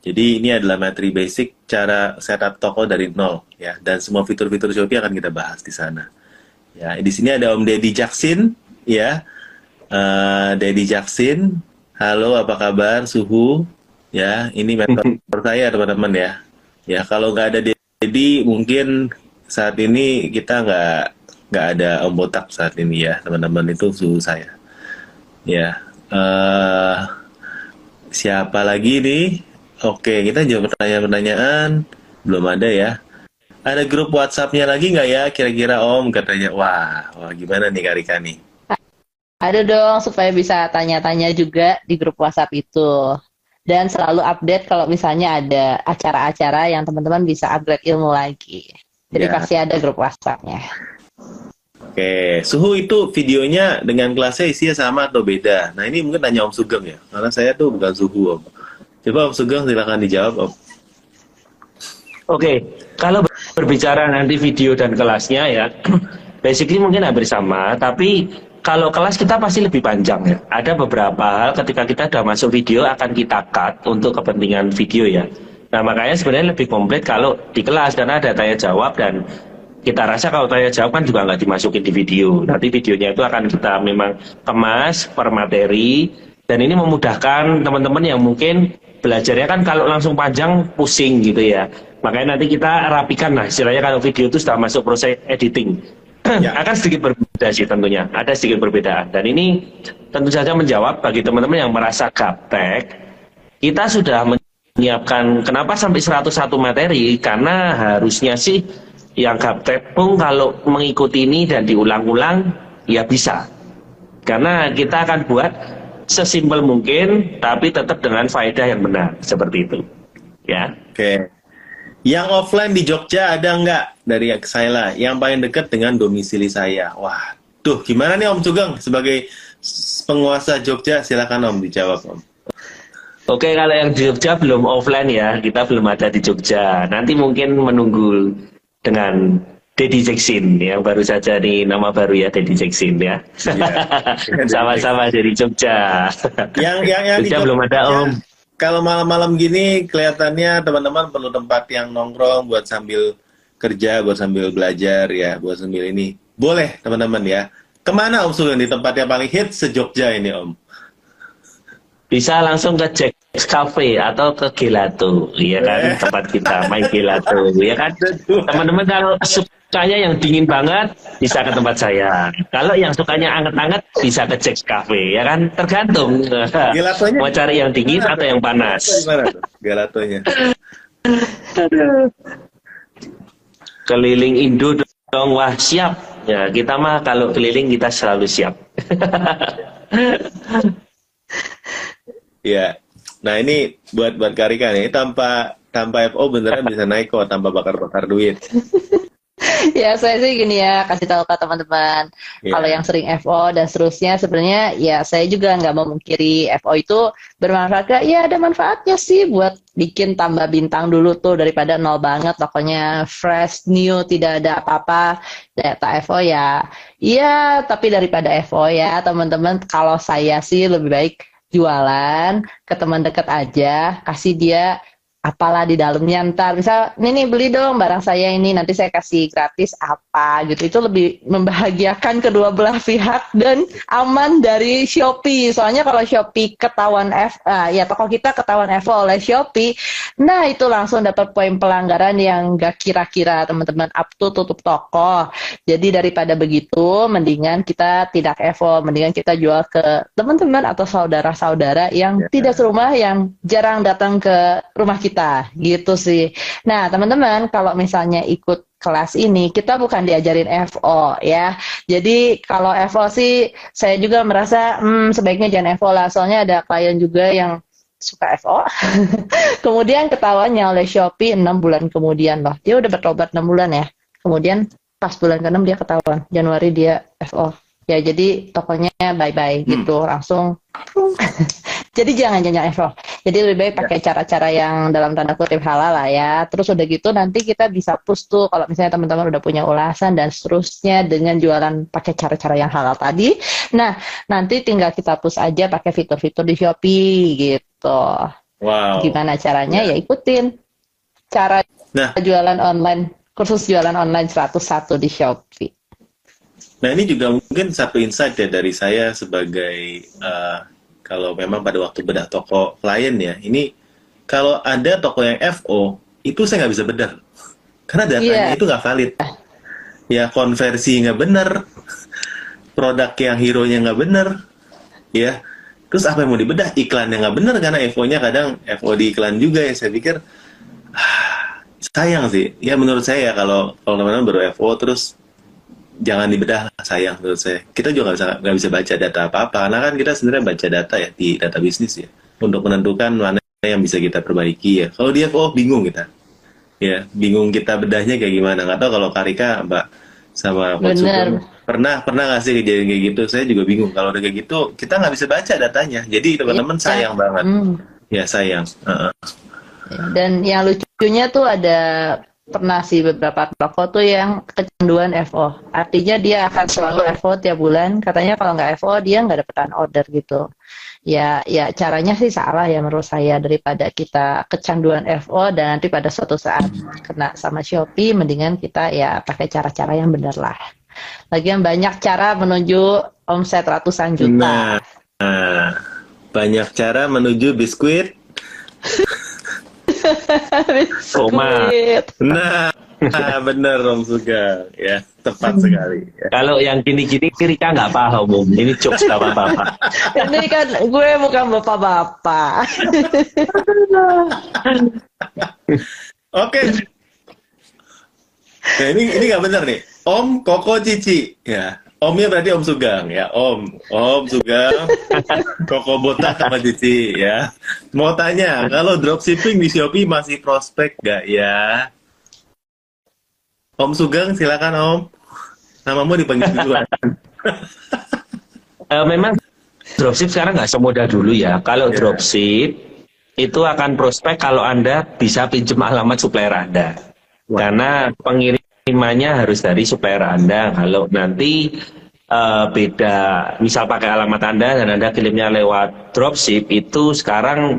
Jadi ini adalah materi basic cara setup toko dari nol ya dan semua fitur-fitur Shopee akan kita bahas di sana. Ya, di sini ada Om Deddy Jaksin ya. Uh, Deddy Jaksin, halo apa kabar? Suhu ya, ini mentor saya teman-teman ya. Ya, kalau nggak ada Deddy mungkin saat ini kita nggak nggak ada Om Botak saat ini ya, teman-teman itu suhu saya. Ya, uh, siapa lagi nih? Oke, kita jawab pertanyaan-pertanyaan. Belum ada ya. Ada grup WhatsApp-nya lagi nggak ya? Kira-kira Om katanya. Wah, wah gimana nih Karika nih? Ada dong supaya bisa tanya-tanya juga di grup WhatsApp itu. Dan selalu update kalau misalnya ada acara-acara yang teman-teman bisa upgrade ilmu lagi. Jadi ya. pasti ada grup WhatsApp-nya. Oke, suhu itu videonya dengan kelasnya isinya sama atau beda? Nah ini mungkin tanya Om Sugeng ya, karena saya tuh bukan suhu Om. Coba Om Sugeng silahkan dijawab Om. Oke, kalau berbicara nanti video dan kelasnya ya, basically mungkin hampir sama, tapi kalau kelas kita pasti lebih panjang ya. Ada beberapa hal ketika kita sudah masuk video akan kita cut untuk kepentingan video ya. Nah makanya sebenarnya lebih komplit kalau di kelas karena ada tanya jawab dan kita rasa kalau tanya jawab kan juga nggak dimasukin di video. Nanti videonya itu akan kita memang kemas per materi dan ini memudahkan teman-teman yang mungkin belajarnya kan kalau langsung panjang pusing gitu ya. Makanya nanti kita rapikan lah istilahnya kalau video itu sudah masuk proses editing. Ya. akan sedikit berbeda sih tentunya. Ada sedikit perbedaan. Dan ini tentu saja menjawab bagi teman-teman yang merasa gaptek, kita sudah menyiapkan kenapa sampai 101 materi karena harusnya sih yang gaptek pun kalau mengikuti ini dan diulang-ulang ya bisa. Karena kita akan buat sesimpel mungkin tapi tetap dengan faedah yang benar seperti itu. Ya. Oke. Yang offline di Jogja ada nggak? Dari saya lah yang paling dekat dengan domisili saya. Wah tuh gimana nih Om Sugeng? Sebagai penguasa Jogja silakan Om dijawab Om. Oke, kalau yang di Jogja belum offline ya, kita belum ada di Jogja. Nanti mungkin menunggu dengan Dedi Jackson yang baru saja di nama baru ya Dedi Jackson ya. Iya. Sama-sama dari Jogja. Yang yang yang Jogja belum ada Om. Kalau malam-malam gini kelihatannya teman-teman perlu tempat yang nongkrong buat sambil kerja, buat sambil belajar ya, buat sambil ini. Boleh teman-teman ya. Ke mana Om Sugeng di tempat yang paling hits se-Jogja ini Om? Bisa langsung ke Jack Cafe atau ke Gelato, ya kan eh. tempat kita main Gelato, ya kan. Teman-teman kalau sukanya yang dingin banget bisa ke tempat saya. Kalau yang sukanya anget-anget bisa ke Jack's Cafe, ya kan? Tergantung. Gelatonya mau cari yang dingin atau yang panas. Gelatonya. Keliling Indo dong, wah siap. Ya, kita mah kalau keliling kita selalu siap. ya. Nah, ini buat buat Karika nih, tanpa tanpa FO beneran bisa naik kok tanpa bakar-bakar duit. ya saya sih gini ya kasih tahu ke teman-teman yeah. kalau yang sering FO dan seterusnya sebenarnya ya saya juga nggak mau mengkiri FO itu bermanfaat gak? ya ada manfaatnya sih buat bikin tambah bintang dulu tuh daripada nol banget pokoknya fresh new tidak ada apa-apa data FO ya iya tapi daripada FO ya teman-teman kalau saya sih lebih baik jualan ke teman dekat aja kasih dia apalah di dalamnya ntar misal ini nih beli dong barang saya ini nanti saya kasih gratis apa gitu. Itu lebih membahagiakan kedua belah pihak dan aman dari Shopee. Soalnya kalau Shopee ketahuan F uh, ya toko kita ketahuan F oleh Shopee nah itu langsung dapat poin pelanggaran yang gak kira-kira teman-teman. Up to tutup toko. Jadi daripada begitu mendingan kita tidak Evo mendingan kita jual ke teman-teman atau saudara-saudara yang yeah. tidak serumah yang jarang datang ke rumah kita kita gitu sih. Nah teman-teman kalau misalnya ikut kelas ini kita bukan diajarin FO ya. Jadi kalau FO sih saya juga merasa hmm, sebaiknya jangan FO lah. Soalnya ada klien juga yang suka FO. kemudian ketahuannya oleh Shopee 6 bulan kemudian loh. Dia udah bertobat 6 bulan ya. Kemudian pas bulan ke-6 dia ketahuan. Januari dia FO ya jadi tokonya bye bye Hmm. gitu langsung jadi jangan jangan FO jadi lebih baik pakai cara-cara yang dalam tanda kutip halal lah ya. Terus udah gitu nanti kita bisa push tuh kalau misalnya teman-teman udah punya ulasan dan seterusnya dengan jualan pakai cara-cara yang halal tadi. Nah nanti tinggal kita push aja pakai fitur-fitur di Shopee gitu. Wow. gimana caranya? Ya. Ikutin. Cara Nah. jualan online kursus jualan online 101 di Shopee Nah ini juga mungkin satu insight ya dari saya sebagai eh, kalau memang pada waktu bedah toko klien ya, ini kalau ada toko yang FO itu saya nggak bisa bedah karena datanya Iya. itu nggak valid. Ya konversi nggak benar, produk yang hero-nya nggak benar, ya. Terus apa yang mau dibedah? Iklannya nggak benar karena FO-nya kadang FO di iklan juga ya. Saya pikir ah, sayang sih. Ya menurut saya kalau kalau teman-teman baru FO terus jangan dibedah lah, sayang menurut saya. Kita juga nggak bisa nggak bisa baca data apa-apa karena kan kita sebenarnya baca data ya di data bisnis ya untuk menentukan mana yang bisa kita perbaiki ya. Kalau dia oh bingung kita, ya bingung kita bedahnya kayak gimana. Nggak tahu kalau Karika Mbak sama Coach pernah pernah nggak sih kejadian kayak gitu? Saya juga bingung kalau udah kayak gitu kita nggak bisa baca datanya. Jadi teman-teman Iya. sayang banget, Hmm. ya sayang. Heeh. Dan yang lucunya tuh ada pernah sih beberapa toko tuh yang kecanduan FO. Artinya dia akan selalu FO tiap bulan. Katanya kalau nggak FO dia nggak dapetan order gitu. Ya, ya caranya sih salah ya menurut saya daripada kita kecanduan FO dan nanti pada suatu saat kena sama Shopee, mendingan kita ya pakai cara-cara yang benar lah. Lagian banyak cara menuju omset ratusan juta. Nah, nah, banyak cara menuju biskuit. Koma. Nah, nah bener Om Suga, ya tepat sekali. Ya. Kalau yang gini-gini Rika nggak paham, Om. Ini jokes nggak apa-apa. Ini kan gue bukan bapak-bapak. Oke. Nah ini ini nggak bener nih. Om Koko Cici, ya. Omnya berarti Om Sugang ya, Om. Om Sugang, Koko Botak sama Cici ya. Mau tanya, kalau dropshipping di Shopee masih prospek nggak ya? Om Sugang, silakan Om. Namamu dipanggil duluan. Eh, memang dropship sekarang nggak semudah dulu ya. Kalau Ya. dropship itu akan prospek kalau Anda bisa pinjam alamat supplier Anda. Wah. Karena pengirimannya harus dari supplier Anda. Kalau nanti eh, beda, misal pakai alamat Anda dan Anda kirimnya lewat dropship, itu sekarang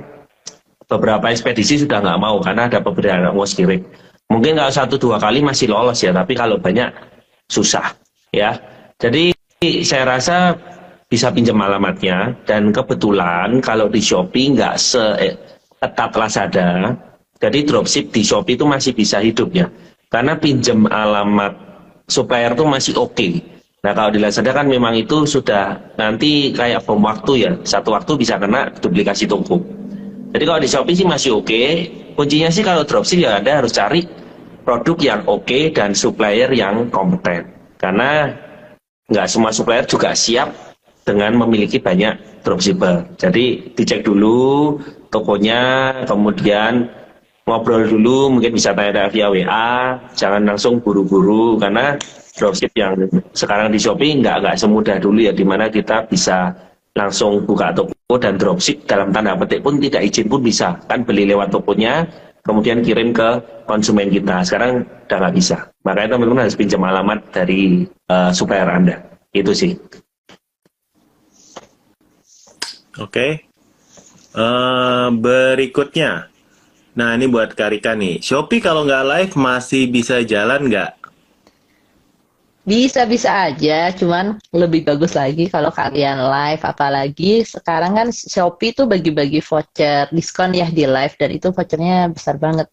beberapa ekspedisi sudah nggak mau karena ada beberapa ongkos kirim. Mungkin kalau satu dua kali masih lolos ya, tapi kalau banyak susah ya. Jadi saya rasa bisa pinjam alamatnya dan kebetulan kalau di Shopee nggak seketat Lazada, jadi dropship di Shopee itu masih bisa hidup ya. Karena pinjam alamat supplier itu masih oke. Nah kalau di Lazada kan memang itu sudah nanti kayak bom waktu ya, satu waktu bisa kena duplikasi toko. Jadi kalau di Shopee sih masih oke. Kuncinya sih kalau dropship ya Anda harus cari produk yang oke dan supplier yang kompeten. Karena nggak semua supplier juga siap dengan memiliki banyak dropshipper. Jadi dicek dulu tokonya, kemudian ngobrol dulu, mungkin bisa tanya via WA, jangan langsung buru-buru karena dropship yang sekarang di Shopee nggak nggak semudah dulu ya, di mana kita bisa langsung buka toko dan dropship dalam tanda petik pun tidak izin pun bisa. Kan beli lewat tokonya kemudian kirim ke konsumen kita. Sekarang udah nggak bisa. Makanya teman-teman harus pinjam alamat dari eh, supplier anda. Itu sih. Oke. Eh, berikutnya. Nah, ini buat Karika nih. Shopee kalau nggak live masih bisa jalan nggak? Bisa-bisa aja, cuman lebih bagus lagi kalau kalian live. Apalagi sekarang kan Shopee tuh bagi-bagi voucher diskon ya di live dan itu vouchernya besar banget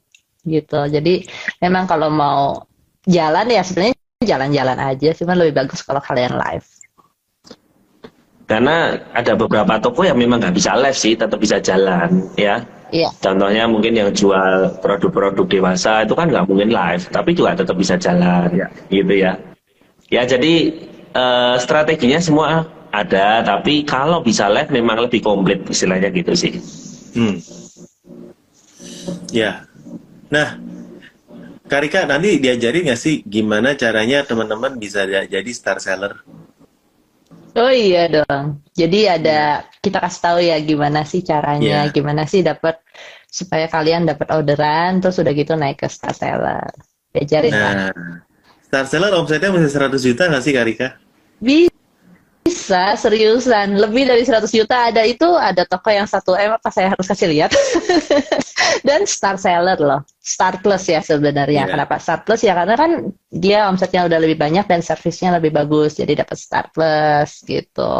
gitu. Jadi memang kalau mau jalan ya sebenarnya jalan-jalan aja, cuman lebih bagus kalau kalian live. karena ada beberapa toko yang memang nggak bisa live sih tetap bisa jalan ya Iya. contohnya mungkin yang jual produk-produk dewasa itu kan nggak mungkin live tapi juga tetap bisa jalan Ya. gitu ya ya jadi eh, strateginya semua ada tapi kalau bisa live memang lebih komplit istilahnya gitu sih Hmm. Ya. Nah, Karika nanti diajarin nggak sih gimana caranya teman-teman bisa ja- jadi star seller? Oh iya dong. Jadi ada kita kasih tahu ya gimana sih caranya, Iya. gimana sih dapat supaya kalian dapat orderan, terus udah gitu naik ke Star Seller. Diajarin lah. Nah, Star Seller omsetnya masih 100 juta nggak sih Karika? Bisa, seriusan. Lebih dari 100 juta ada itu, ada toko yang 1 M apa saya harus kasih lihat. Dan Star Seller loh. Star Plus ya sebenarnya. Iya. Kenapa Star Plus ya? Karena kan dia omsetnya udah lebih banyak dan servisnya lebih bagus. Jadi dapat Star Plus gitu.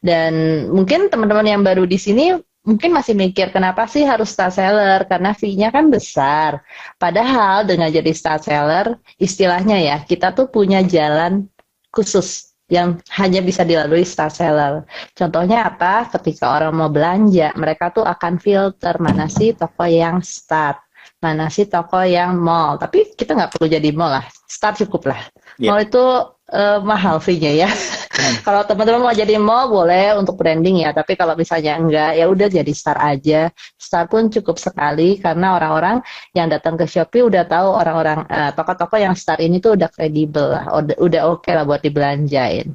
Dan mungkin teman-teman yang baru di sini mungkin masih mikir kenapa sih harus star seller karena fee-nya kan besar. Padahal dengan jadi star seller istilahnya ya kita tuh punya jalan khusus yang hanya bisa dilalui star seller. Contohnya apa? Ketika orang mau belanja, mereka tuh akan filter mana sih toko yang start, mana sih toko yang mall. Tapi kita nggak perlu jadi mall lah, start cukup lah. Iya. Mall itu eh, mahal fee-nya ya. kalau teman-teman mau jadi mall boleh untuk branding ya, tapi kalau misalnya enggak ya udah jadi star aja. Star pun cukup sekali karena orang-orang yang datang ke Shopee udah tahu orang-orang eh, toko-toko yang star ini tuh udah kredibel lah, udah, udah oke lah buat dibelanjain.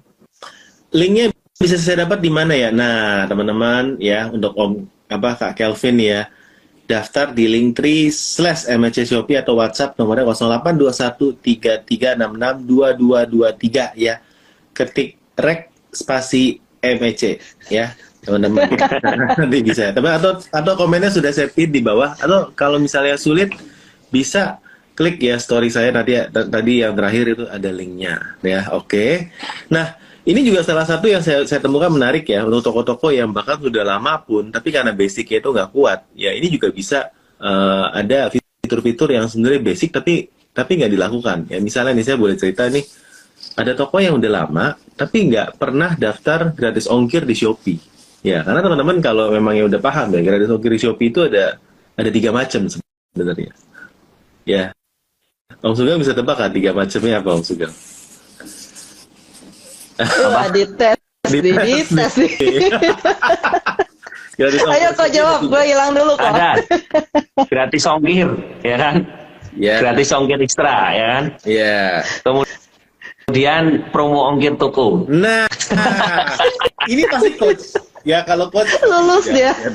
Linknya bisa saya dapat di mana ya? Nah, teman-teman ya untuk Om apa Kak Kelvin ya daftar di Linktree slash MHC Shopee atau WhatsApp nomornya 082133662223 ya. Ketik rek spasi MEC ya teman-teman. Nanti bisa. Tapi atau atau komennya sudah saya pin di bawah. Atau kalau misalnya sulit bisa klik ya story saya tadi tadi yang terakhir itu ada linknya ya. Oke. Nah ini juga salah satu yang saya, saya temukan menarik ya untuk toko-toko yang bahkan sudah lama pun tapi karena basicnya itu nggak kuat ya ini juga bisa eh, ada fitur-fitur yang sebenarnya basic tapi tapi nggak dilakukan ya misalnya nih saya boleh cerita nih ada toko yang udah lama tapi nggak pernah daftar gratis ongkir di Shopee. Ya, karena teman-teman kalau memang yang udah paham ya gratis ongkir di Shopee itu ada ada tiga macam sebenarnya. Ya, Om Sugeng bisa tebak kan tiga macamnya apa Om Sugeng? Wah, dites, Dites dites. Gratis Ayo ongkir Shopee jawab, gue hilang dulu kok. Ada. Gratis ongkir, ya kan? Ya, Gratis ongkir ekstra, ya kan? ya. Kemudian promo ongkir toko. Nah, ini pasti coach. Ya kalau coach Lulus ya, dia. ya.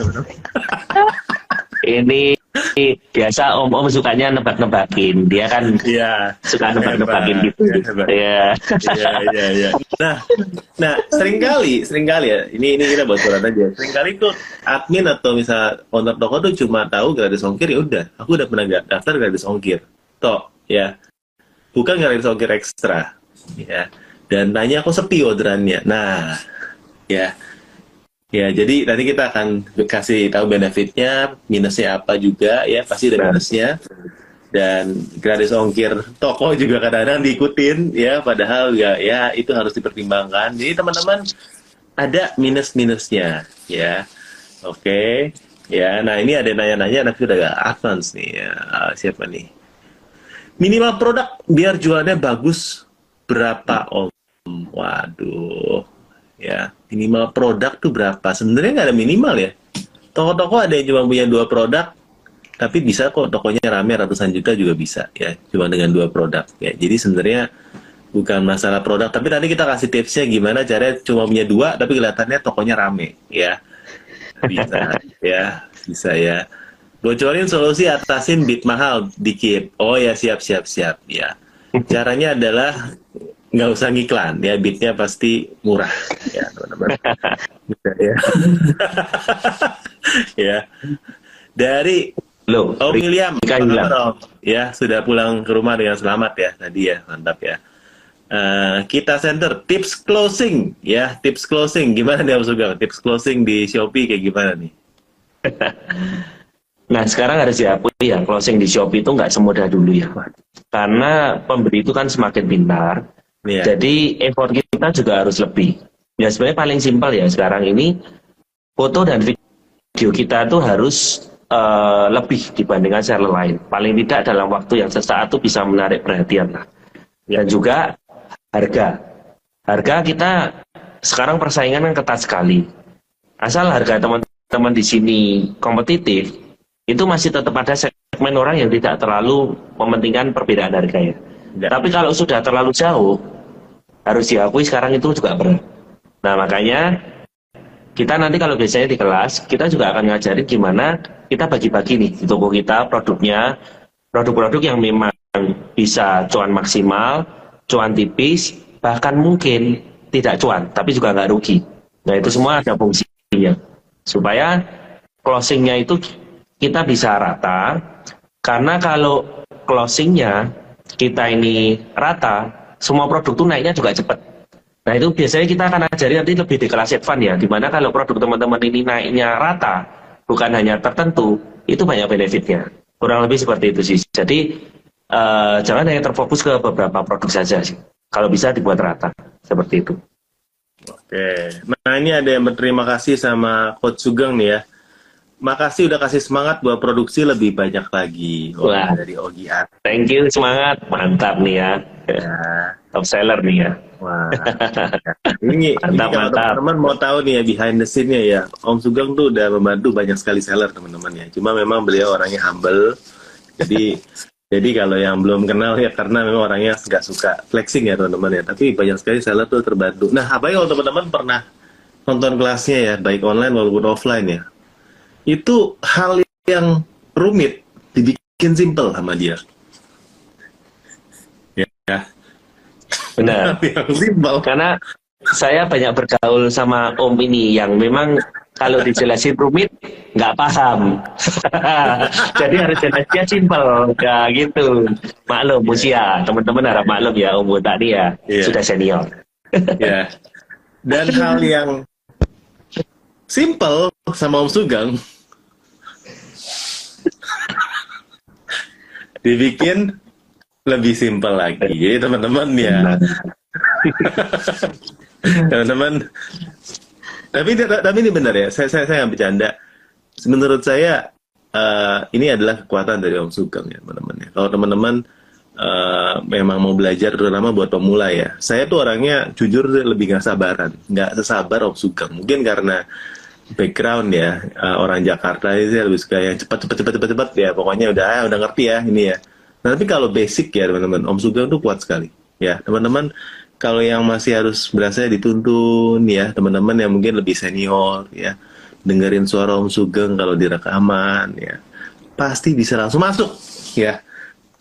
Ini biasa om-om sukanya nebak-nebakin. Dia kan Iya. suka nebak-nebakin Hebat, gitu. ya. Ya. Iya, iya, iya. Nah, nah, sering kali, sering kali ya, ini ini kita bocoran aja. Seringkali tuh admin atau misal owner toko tuh cuma tahu gratis ongkir ya udah, aku udah pernah daftar gratis ongkir. Toh, ya. Bukan gratis ongkir ekstra, ya. Dan tanya kok sepi orderannya. Nah, ya. Ya, jadi nanti kita akan kasih tahu benefitnya, minusnya apa juga ya, pasti ada minusnya. Dan gratis ongkir toko juga kadang-kadang diikutin ya padahal ya ya itu harus dipertimbangkan. Jadi teman-teman ada minus-minusnya ya. Oke ya nah ini ada nanya-nanya nanti udah agak advance nih ya. Ah, siapa nih? Minimal produk biar jualnya bagus berapa om? Waduh ya minimal produk tuh berapa? Sebenarnya nggak ada minimal ya. Toko-toko ada yang cuma punya dua produk tapi bisa kok tokonya rame ratusan juta juga bisa ya. Cuma dengan dua produk ya. Jadi sebenarnya bukan masalah produk tapi nanti kita kasih tipsnya gimana caranya cuma punya dua tapi kelihatannya tokonya rame ya. Bisa ya bisa ya. Bocorin solusi atasin bit mahal dikit. Oh ya siap siap siap ya. Caranya adalah nggak usah ngiklan ya bitnya pasti murah ya teman-teman Bisa, ya ya dari Loh, Om William? Ya, sudah pulang ke rumah dengan selamat ya tadi ya, mantap ya. Eh, kita center tips closing ya, tips closing gimana nih Om? Tips closing di Shopee kayak gimana nih? Nah sekarang harus diakui ya closing di Shopee itu nggak semudah dulu ya karena pembeli itu kan semakin pintar Iya. jadi effort kita juga harus lebih. Ya sebenarnya paling simpel ya sekarang ini foto dan video kita tuh harus eh, lebih dibandingkan seller lain. Paling tidak dalam waktu yang sesaat tuh bisa menarik perhatian lah. Dan juga harga. Harga kita sekarang persaingan kan ketat sekali. Asal harga teman-teman di sini kompetitif itu masih tetap ada segmen orang yang tidak terlalu mementingkan perbedaan harga Ya. Tapi kalau sudah terlalu jauh, harus diakui sekarang itu juga berat. Nah, makanya kita nanti kalau biasanya di kelas, kita juga akan ngajarin gimana kita bagi-bagi nih di toko kita produknya, produk-produk yang memang bisa cuan maksimal, cuan tipis, bahkan mungkin tidak cuan, tapi juga nggak rugi. Nah itu semua ada fungsinya. Supaya closingnya itu kita bisa rata, karena kalau closingnya kita ini rata, semua produk itu naiknya juga cepat. Nah itu biasanya kita akan ajari nanti lebih di kelas advance ya, di mana kalau produk teman-teman ini naiknya rata, bukan hanya tertentu, itu banyak benefitnya. Kurang lebih seperti itu sih. Jadi uh, jangan hanya terfokus ke beberapa produk saja sih. Kalau bisa dibuat rata, seperti itu. Oke, nah ini ada yang berterima kasih sama Coach Sugeng nih ya. Makasih udah kasih semangat buat produksi lebih banyak lagi. Oh, Wah. dari Ogi Art. Thank you, semangat. Mantap nih ya. ya. Top seller nih ya. Wah. ini, mantap, ini kalau teman-teman mau tahu nih ya behind the scene-nya ya. Om Sugeng tuh udah membantu banyak sekali seller teman-teman ya. Cuma memang beliau orangnya humble. Jadi jadi kalau yang belum kenal ya karena memang orangnya nggak suka flexing ya teman-teman ya. Tapi banyak sekali seller tuh terbantu. Nah, apa kalau teman-teman pernah nonton kelasnya ya, baik online maupun offline ya itu hal yang rumit dibikin simple sama dia. Ya. Benar. yang simple. Karena saya banyak bergaul sama Om ini yang memang kalau dijelasin rumit nggak paham. Jadi harus jelasnya simple, ya gitu. Maklum usia, teman-teman harap maklum ya Om tadi ya yeah. sudah senior. ya. Dan hal yang simple sama Om Sugeng dibikin lebih simpel lagi. Jadi teman-teman ya, teman-teman. Tapi tapi ini benar ya. Saya saya saya nggak bercanda. Menurut saya uh, ini adalah kekuatan dari Om Sugeng ya teman-teman ya. Kalau teman-teman uh, memang mau belajar terutama buat pemula ya. Saya tuh orangnya jujur lebih nggak sabaran, nggak sesabar Om Sugeng. Mungkin karena background ya uh, orang Jakarta itu saya lebih suka yang cepat cepat cepat cepat cepat ya. Pokoknya udah ah, udah ngerti ya ini ya. Nah, tapi kalau basic ya teman-teman Om Sugeng tuh kuat sekali. Ya teman-teman kalau yang masih harus berasa dituntun ya teman-teman yang mungkin lebih senior ya dengerin suara Om Sugeng kalau di rekaman ya pasti bisa langsung masuk ya.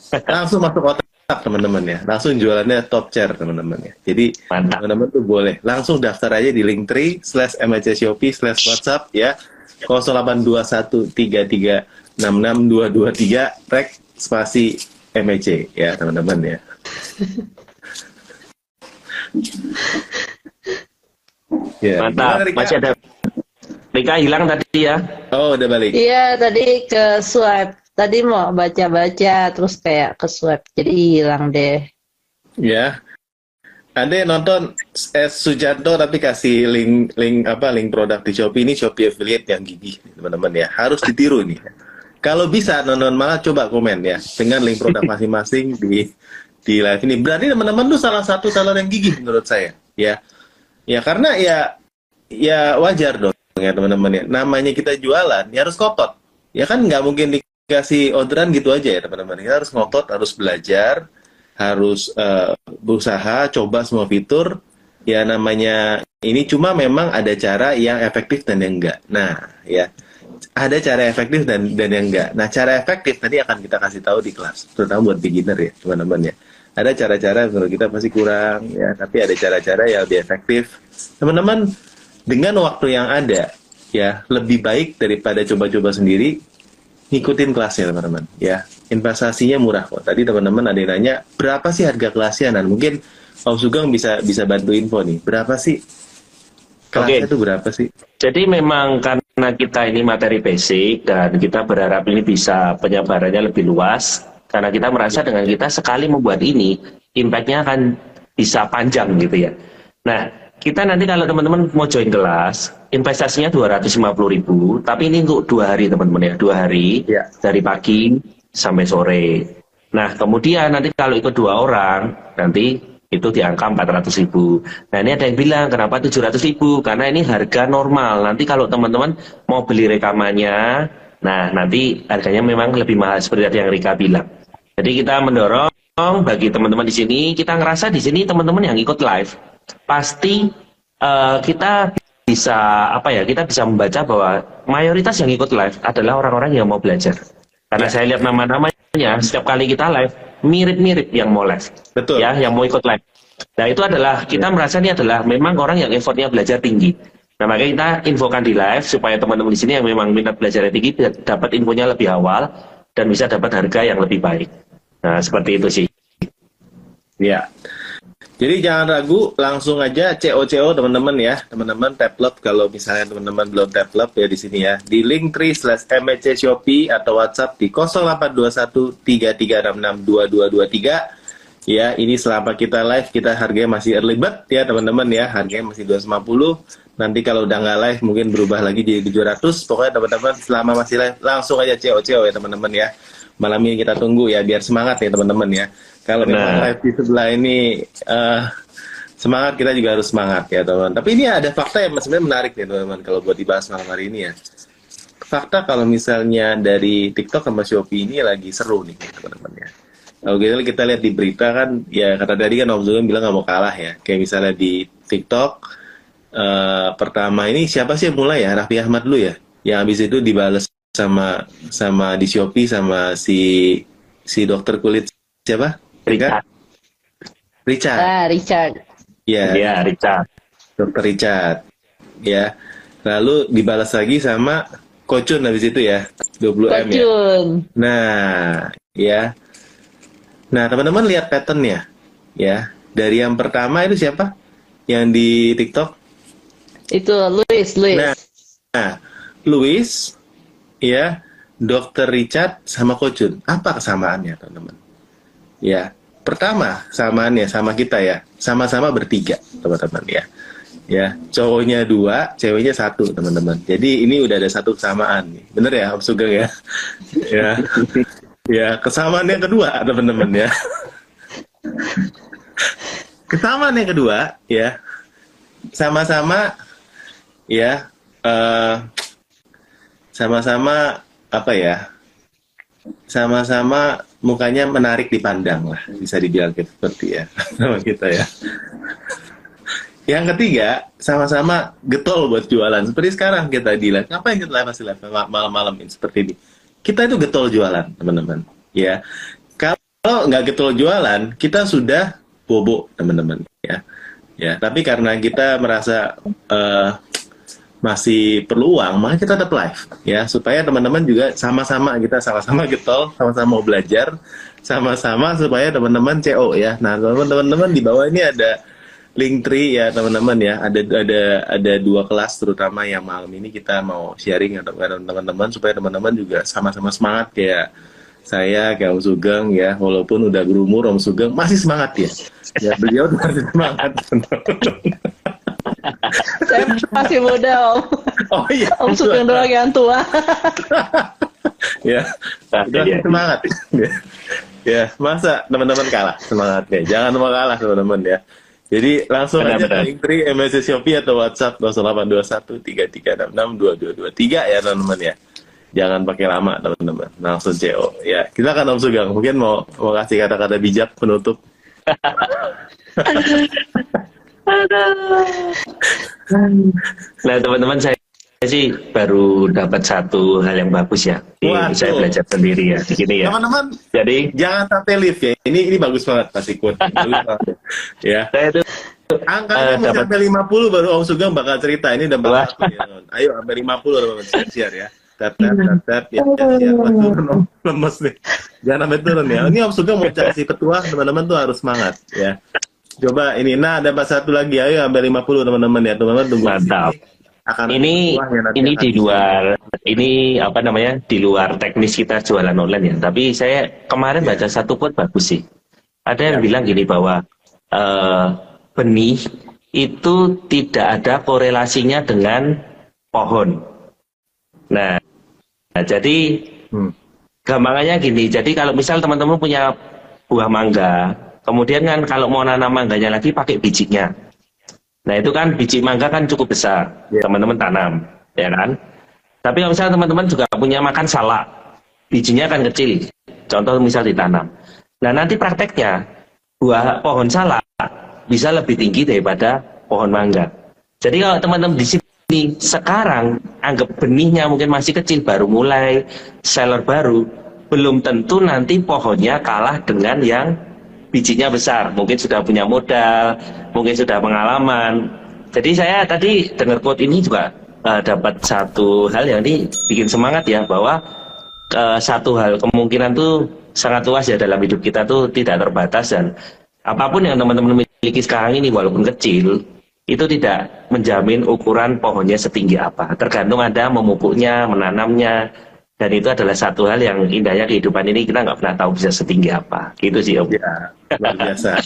Langsung masuk otak teman-teman ya. Langsung jualannya top chair teman-teman ya. Jadi teman-teman tuh boleh langsung daftar aja di link tree slash mhc shopee slash whatsapp ya. 082133662223 rek spasi mhc ya teman-teman ya. Ya mantap. masih ada Rika hilang tadi ya. Oh udah balik. Iya tadi ke swipe tadi mau baca-baca terus kayak ke swab jadi hilang deh. Ya. Anda nonton S Sujanto tapi kasih link link apa link produk di Shopee. Ini Shopee affiliate yang gigi teman-teman ya. Harus ditiru nih. Kalau bisa nonton malah coba komen ya dengan link produk masing-masing di di live ini. Berarti teman-teman tuh salah satu salon yang gigi menurut saya ya. Ya karena ya ya wajar dong ya teman-teman ya. Namanya kita jualan ya harus kotot. Ya kan nggak mungkin di kasih orderan gitu aja ya teman-teman. Kita harus ngotot, harus belajar, harus uh, berusaha, coba semua fitur. Ya namanya ini cuma memang ada cara yang efektif dan yang enggak. Nah, ya ada cara efektif dan dan yang enggak. Nah, cara efektif tadi akan kita kasih tahu di kelas, terutama buat beginner ya, teman-teman ya. Ada cara-cara menurut kita pasti kurang ya, tapi ada cara-cara yang lebih efektif. Teman-teman, dengan waktu yang ada ya, lebih baik daripada coba-coba sendiri, ngikutin kelasnya teman-teman. Ya investasinya murah kok. Tadi teman-teman ada yang nanya berapa sih harga kelasnya? Dan mungkin Om Sugeng bisa bisa bantu info nih. Berapa sih? Kelasnya itu berapa sih? Jadi memang karena kita ini materi basic dan kita berharap ini bisa penyebarannya lebih luas karena kita merasa dengan kita sekali membuat ini impactnya akan bisa panjang gitu ya. Nah kita nanti kalau teman-teman mau join kelas investasinya 250 ribu tapi ini untuk dua hari teman-teman ya dua hari ya. dari pagi sampai sore. Nah kemudian nanti kalau ikut dua orang nanti itu di angka 400 ribu. Nah ini ada yang bilang kenapa 700 ribu? Karena ini harga normal. Nanti kalau teman-teman mau beli rekamannya nah nanti harganya memang lebih mahal seperti yang Rika bilang. Jadi kita mendorong bagi teman-teman di sini kita ngerasa di sini teman-teman yang ikut live pasti eh, kita bisa apa ya? Kita bisa membaca bahwa mayoritas yang ikut live adalah orang-orang yang mau belajar. Karena Ya. saya lihat nama-namanya setiap kali kita live mirip-mirip yang mau live. Betul. Ya, yang mau ikut live. Nah, itu adalah kita merasa ini adalah memang orang yang effortnya belajar tinggi. Nah, makanya kita infokan di live supaya teman-teman di sini yang memang minat belajar tinggi dapat infonya lebih awal dan bisa dapat harga yang lebih baik. Nah, seperti itu sih. Ya. Jadi jangan ragu, langsung aja CO-CO teman-teman ya. Teman-teman tap kalau misalnya teman-teman belum tap ya di sini ya. Di link tree slash MHC Shopee atau WhatsApp di 0821 3366 2223. Ya, ini selama kita live kita harganya masih early bird ya teman-teman ya. Harganya masih 250. Nanti kalau udah nggak live mungkin berubah lagi jadi 700. Pokoknya teman-teman selama masih live langsung aja CO-CO ya teman-teman ya. Malam ini kita tunggu ya biar semangat ya teman-teman ya. Kalau memang live di sebelah ini eh, semangat kita juga harus semangat ya teman. Tapi ini ada fakta yang sebenarnya menarik nih teman-teman kalau buat dibahas malam hari ini ya. Fakta kalau misalnya dari TikTok sama Shopee ini lagi seru nih teman-teman ya. Kalau kita, kita lihat di berita kan, ya kata tadi kan Om Zulum bilang nggak mau kalah ya. Kayak misalnya di TikTok, eh, pertama ini siapa sih yang mulai ya? Raffi Ahmad dulu ya. Yang habis itu dibales sama sama di Shopee sama si si dokter kulit siapa? Richard. Richard. Ah, Richard. Ya, Ya, Richard. dokter Richard. Ya. Lalu dibalas lagi sama Kocun habis itu ya. 20 M ya. Kocun. Nah, ya. Nah, teman-teman lihat patternnya, ya. Dari yang pertama itu siapa? Yang di TikTok? Itu Louis, Louis. Nah, nah, Louis, ya, Dokter Richard sama Kocun. Apa kesamaannya, teman-teman? Ya, pertama samaannya sama kita ya, sama-sama bertiga, teman-teman ya. Ya, cowoknya dua, ceweknya satu, teman-teman. Jadi ini udah ada satu kesamaan nih. Bener ya, Om Sugeng ya? ya. Ya, kesamaan yang kedua, teman-teman ya. Kesamaan yang kedua, ya, sama-sama, ya, eh, sama-sama apa ya? Sama-sama mukanya menarik dipandang lah, bisa dibilang gitu, seperti ya, sama kita ya. Yang ketiga, sama-sama getol buat jualan. Seperti sekarang kita di live. Ngapain kita masih live malam-malam seperti ini? Kita itu getol jualan, teman-teman. Ya, kalau nggak getol jualan, kita sudah bobo, teman-teman. Ya, ya. Tapi karena kita merasa eh, masih perlu uang, maka kita tetap live, ya, supaya teman-teman juga sama-sama kita sama-sama getol, sama-sama mau belajar, sama-sama supaya teman-teman CO ya. Nah, teman-teman di bawah ini ada link tree ya teman-teman ya. Ada ada ada dua kelas terutama yang malam ini kita mau sharing untuk teman-teman supaya teman-teman juga sama-sama semangat. Kayak saya kayak Om Sugeng ya. Walaupun udah berumur Om Sugeng masih semangat ya. Ya beliau masih semangat Saya masih muda, Om. oh iya. Om Sugeng doang yang tua. ya. Nah, udah iya. semangat. Ya. ya masa teman-teman kalah? Semangatnya jangan mau kalah teman-teman ya. Jadi langsung Benar, aja benar. link tree MSC Shopee atau WhatsApp 0821 3366 2223 ya teman-teman ya. Jangan pakai lama teman-teman. Langsung CO ya kita kan Om Sugeng mungkin mau mau kasih kata-kata bijak penutup Nah, teman-teman saya sih baru dapat satu hal yang bagus ya. Waduh. saya belajar sendiri ya di sini ya. teman-teman Jadi jangan sampai lift ya ini ini bagus banget pasti Bagus banget. ya saya itu Angkanya Eh, mau sampai 50 baru Om Sugeng bakal cerita. Ini udah Wah. bakal ya. Ayo sampai 50 teman-teman share, ya. Tap tap tap tap ya. Share, share. Wah, turun, Om. Lemes nih. Jangan sampai turun ya. Ini Om Sugeng mau kasih petua teman-teman tuh harus semangat ya. Coba ini nah ada pas satu lagi ayo sampai 50 teman-teman ya. Teman-teman tunggu Mantap. sini. Akan ini ini di luar ini apa namanya di luar teknis kita jualan online ya. Tapi saya kemarin Ya. baca satu quote bagus sih. Ada yang Ya. bilang gini bahwa eh, benih itu tidak ada korelasinya dengan pohon. Nah, nah, jadi Hmm. gampangannya gini. Jadi kalau misal teman-teman punya buah mangga, kemudian kan kalau mau nanam mangganya lagi pakai bijinya. Nah itu kan biji mangga kan cukup besar, Ya. teman-teman tanam, ya kan? Tapi kalau misalnya teman-teman juga punya makan salak, bijinya kan kecil. Contoh misal ditanam. Nah nanti prakteknya buah pohon salak bisa lebih tinggi daripada pohon mangga. Jadi kalau teman-teman di sini sekarang anggap benihnya mungkin masih kecil baru mulai seller baru, belum tentu nanti pohonnya kalah dengan yang bijinya besar. Mungkin sudah punya modal, mungkin sudah pengalaman. Jadi saya tadi dengar quote ini juga uh, dapat satu hal yang ini bikin semangat ya bahwa uh, satu hal kemungkinan tuh sangat luas ya dalam hidup kita tuh tidak terbatas dan apa pun yang teman-teman miliki sekarang ini walaupun kecil itu tidak menjamin ukuran pohonnya setinggi apa. Tergantung Anda memupuknya, menanamnya, dan itu adalah satu hal yang indahnya kehidupan ini kita nggak pernah tahu bisa setinggi apa. Gitu sih Om. Ya, luar biasa.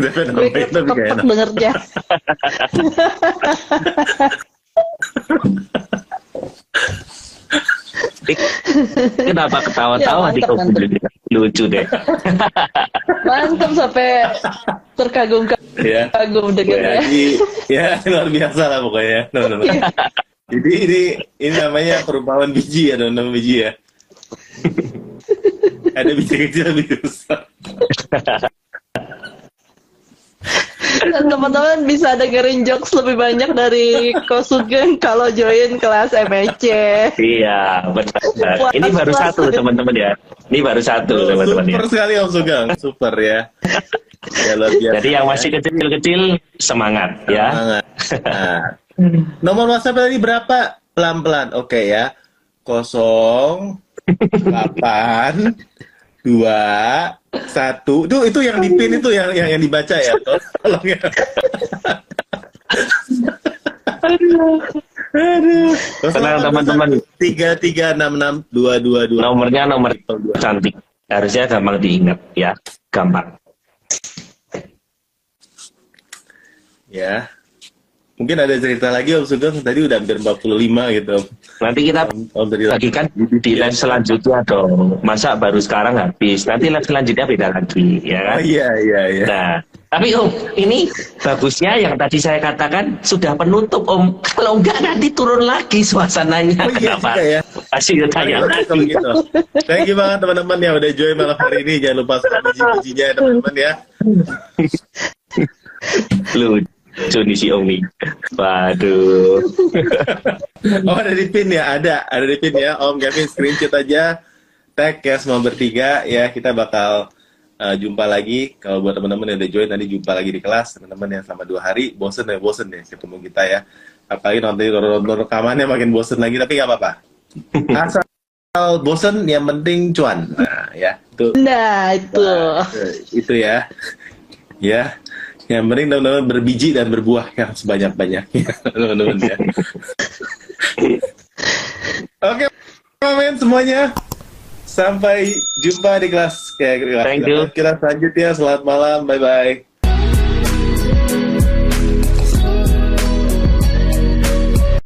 Gue kepet enak. dengernya. Kenapa ketawa-tawa Ya, di kopi lucu deh. Mantap sampai terkagum-kagum Ya. dengernya. Jadi, ya luar biasa lah pokoknya. teman-teman. Jadi ini ini namanya perumpamaan biji ya teman-teman biji ya. Ada biji kecil biji besar. Teman-teman bisa dengerin jokes lebih banyak dari Ko Sugeng kalau join kelas MEC. Iya, benar. Puas, Ini baru puas. satu teman-teman ya. Ini baru satu teman-teman ya. Super sekali Om Sugeng, super ya. Ya luar biasa. Jadi yang ya. masih kecil-kecil semangat ya. Semangat. Nah, nomor WhatsApp tadi berapa? Pelan-pelan. Oke ya. 0 8 dua satu itu itu yang dipin itu yang yang, yang dibaca ya tolong ya aduh Tenang, teman-teman. tiga tiga enam enam dua dua dua Nomornya nomor cantik. Harusnya gampang diingat ya. Gampang. ya mungkin ada cerita lagi Om Sugeng tadi udah hampir 45 gitu. Nanti kita Om tadi lagi kan di live selanjutnya dong. Masa baru sekarang habis. Nanti live selanjutnya beda lagi ya kan. oh iya iya iya Nah, tapi Om, ini bagusnya yang tadi saya katakan sudah penutup Om. Kalau enggak nanti turun lagi suasananya. Oh iya Kenapa? ya. Masih tanya Oke, lagi. kalau gitu. Thank you banget teman-teman yang udah join malam hari ini. Jangan lupa subscribe ya teman-teman ya. Lucu Om nih. Waduh. Oh ada di pin ya? Ada. Ada di pin ya. Om Kevin screenshot aja. Tag ya semua bertiga ya. Kita bakal uh, jumpa lagi. Kalau buat teman-teman yang udah join nanti jumpa lagi di kelas. Teman-teman yang selama dua hari bosen ya bosen ya ketemu kita ya. Apalagi nanti nonton rekamannya makin bosen lagi. Tapi nggak apa-apa. Asal bosen yang penting cuan. Nah ya itu. Nah, itu. Nah, itu ya. Ya. Yang penting teman-teman berbiji dan berbuah yang sebanyak-banyaknya, teman-teman ya. Oke, men semuanya. Sampai jumpa di kelas. Kayak kelas. Kita selanjutnya. Selamat malam. Bye-bye.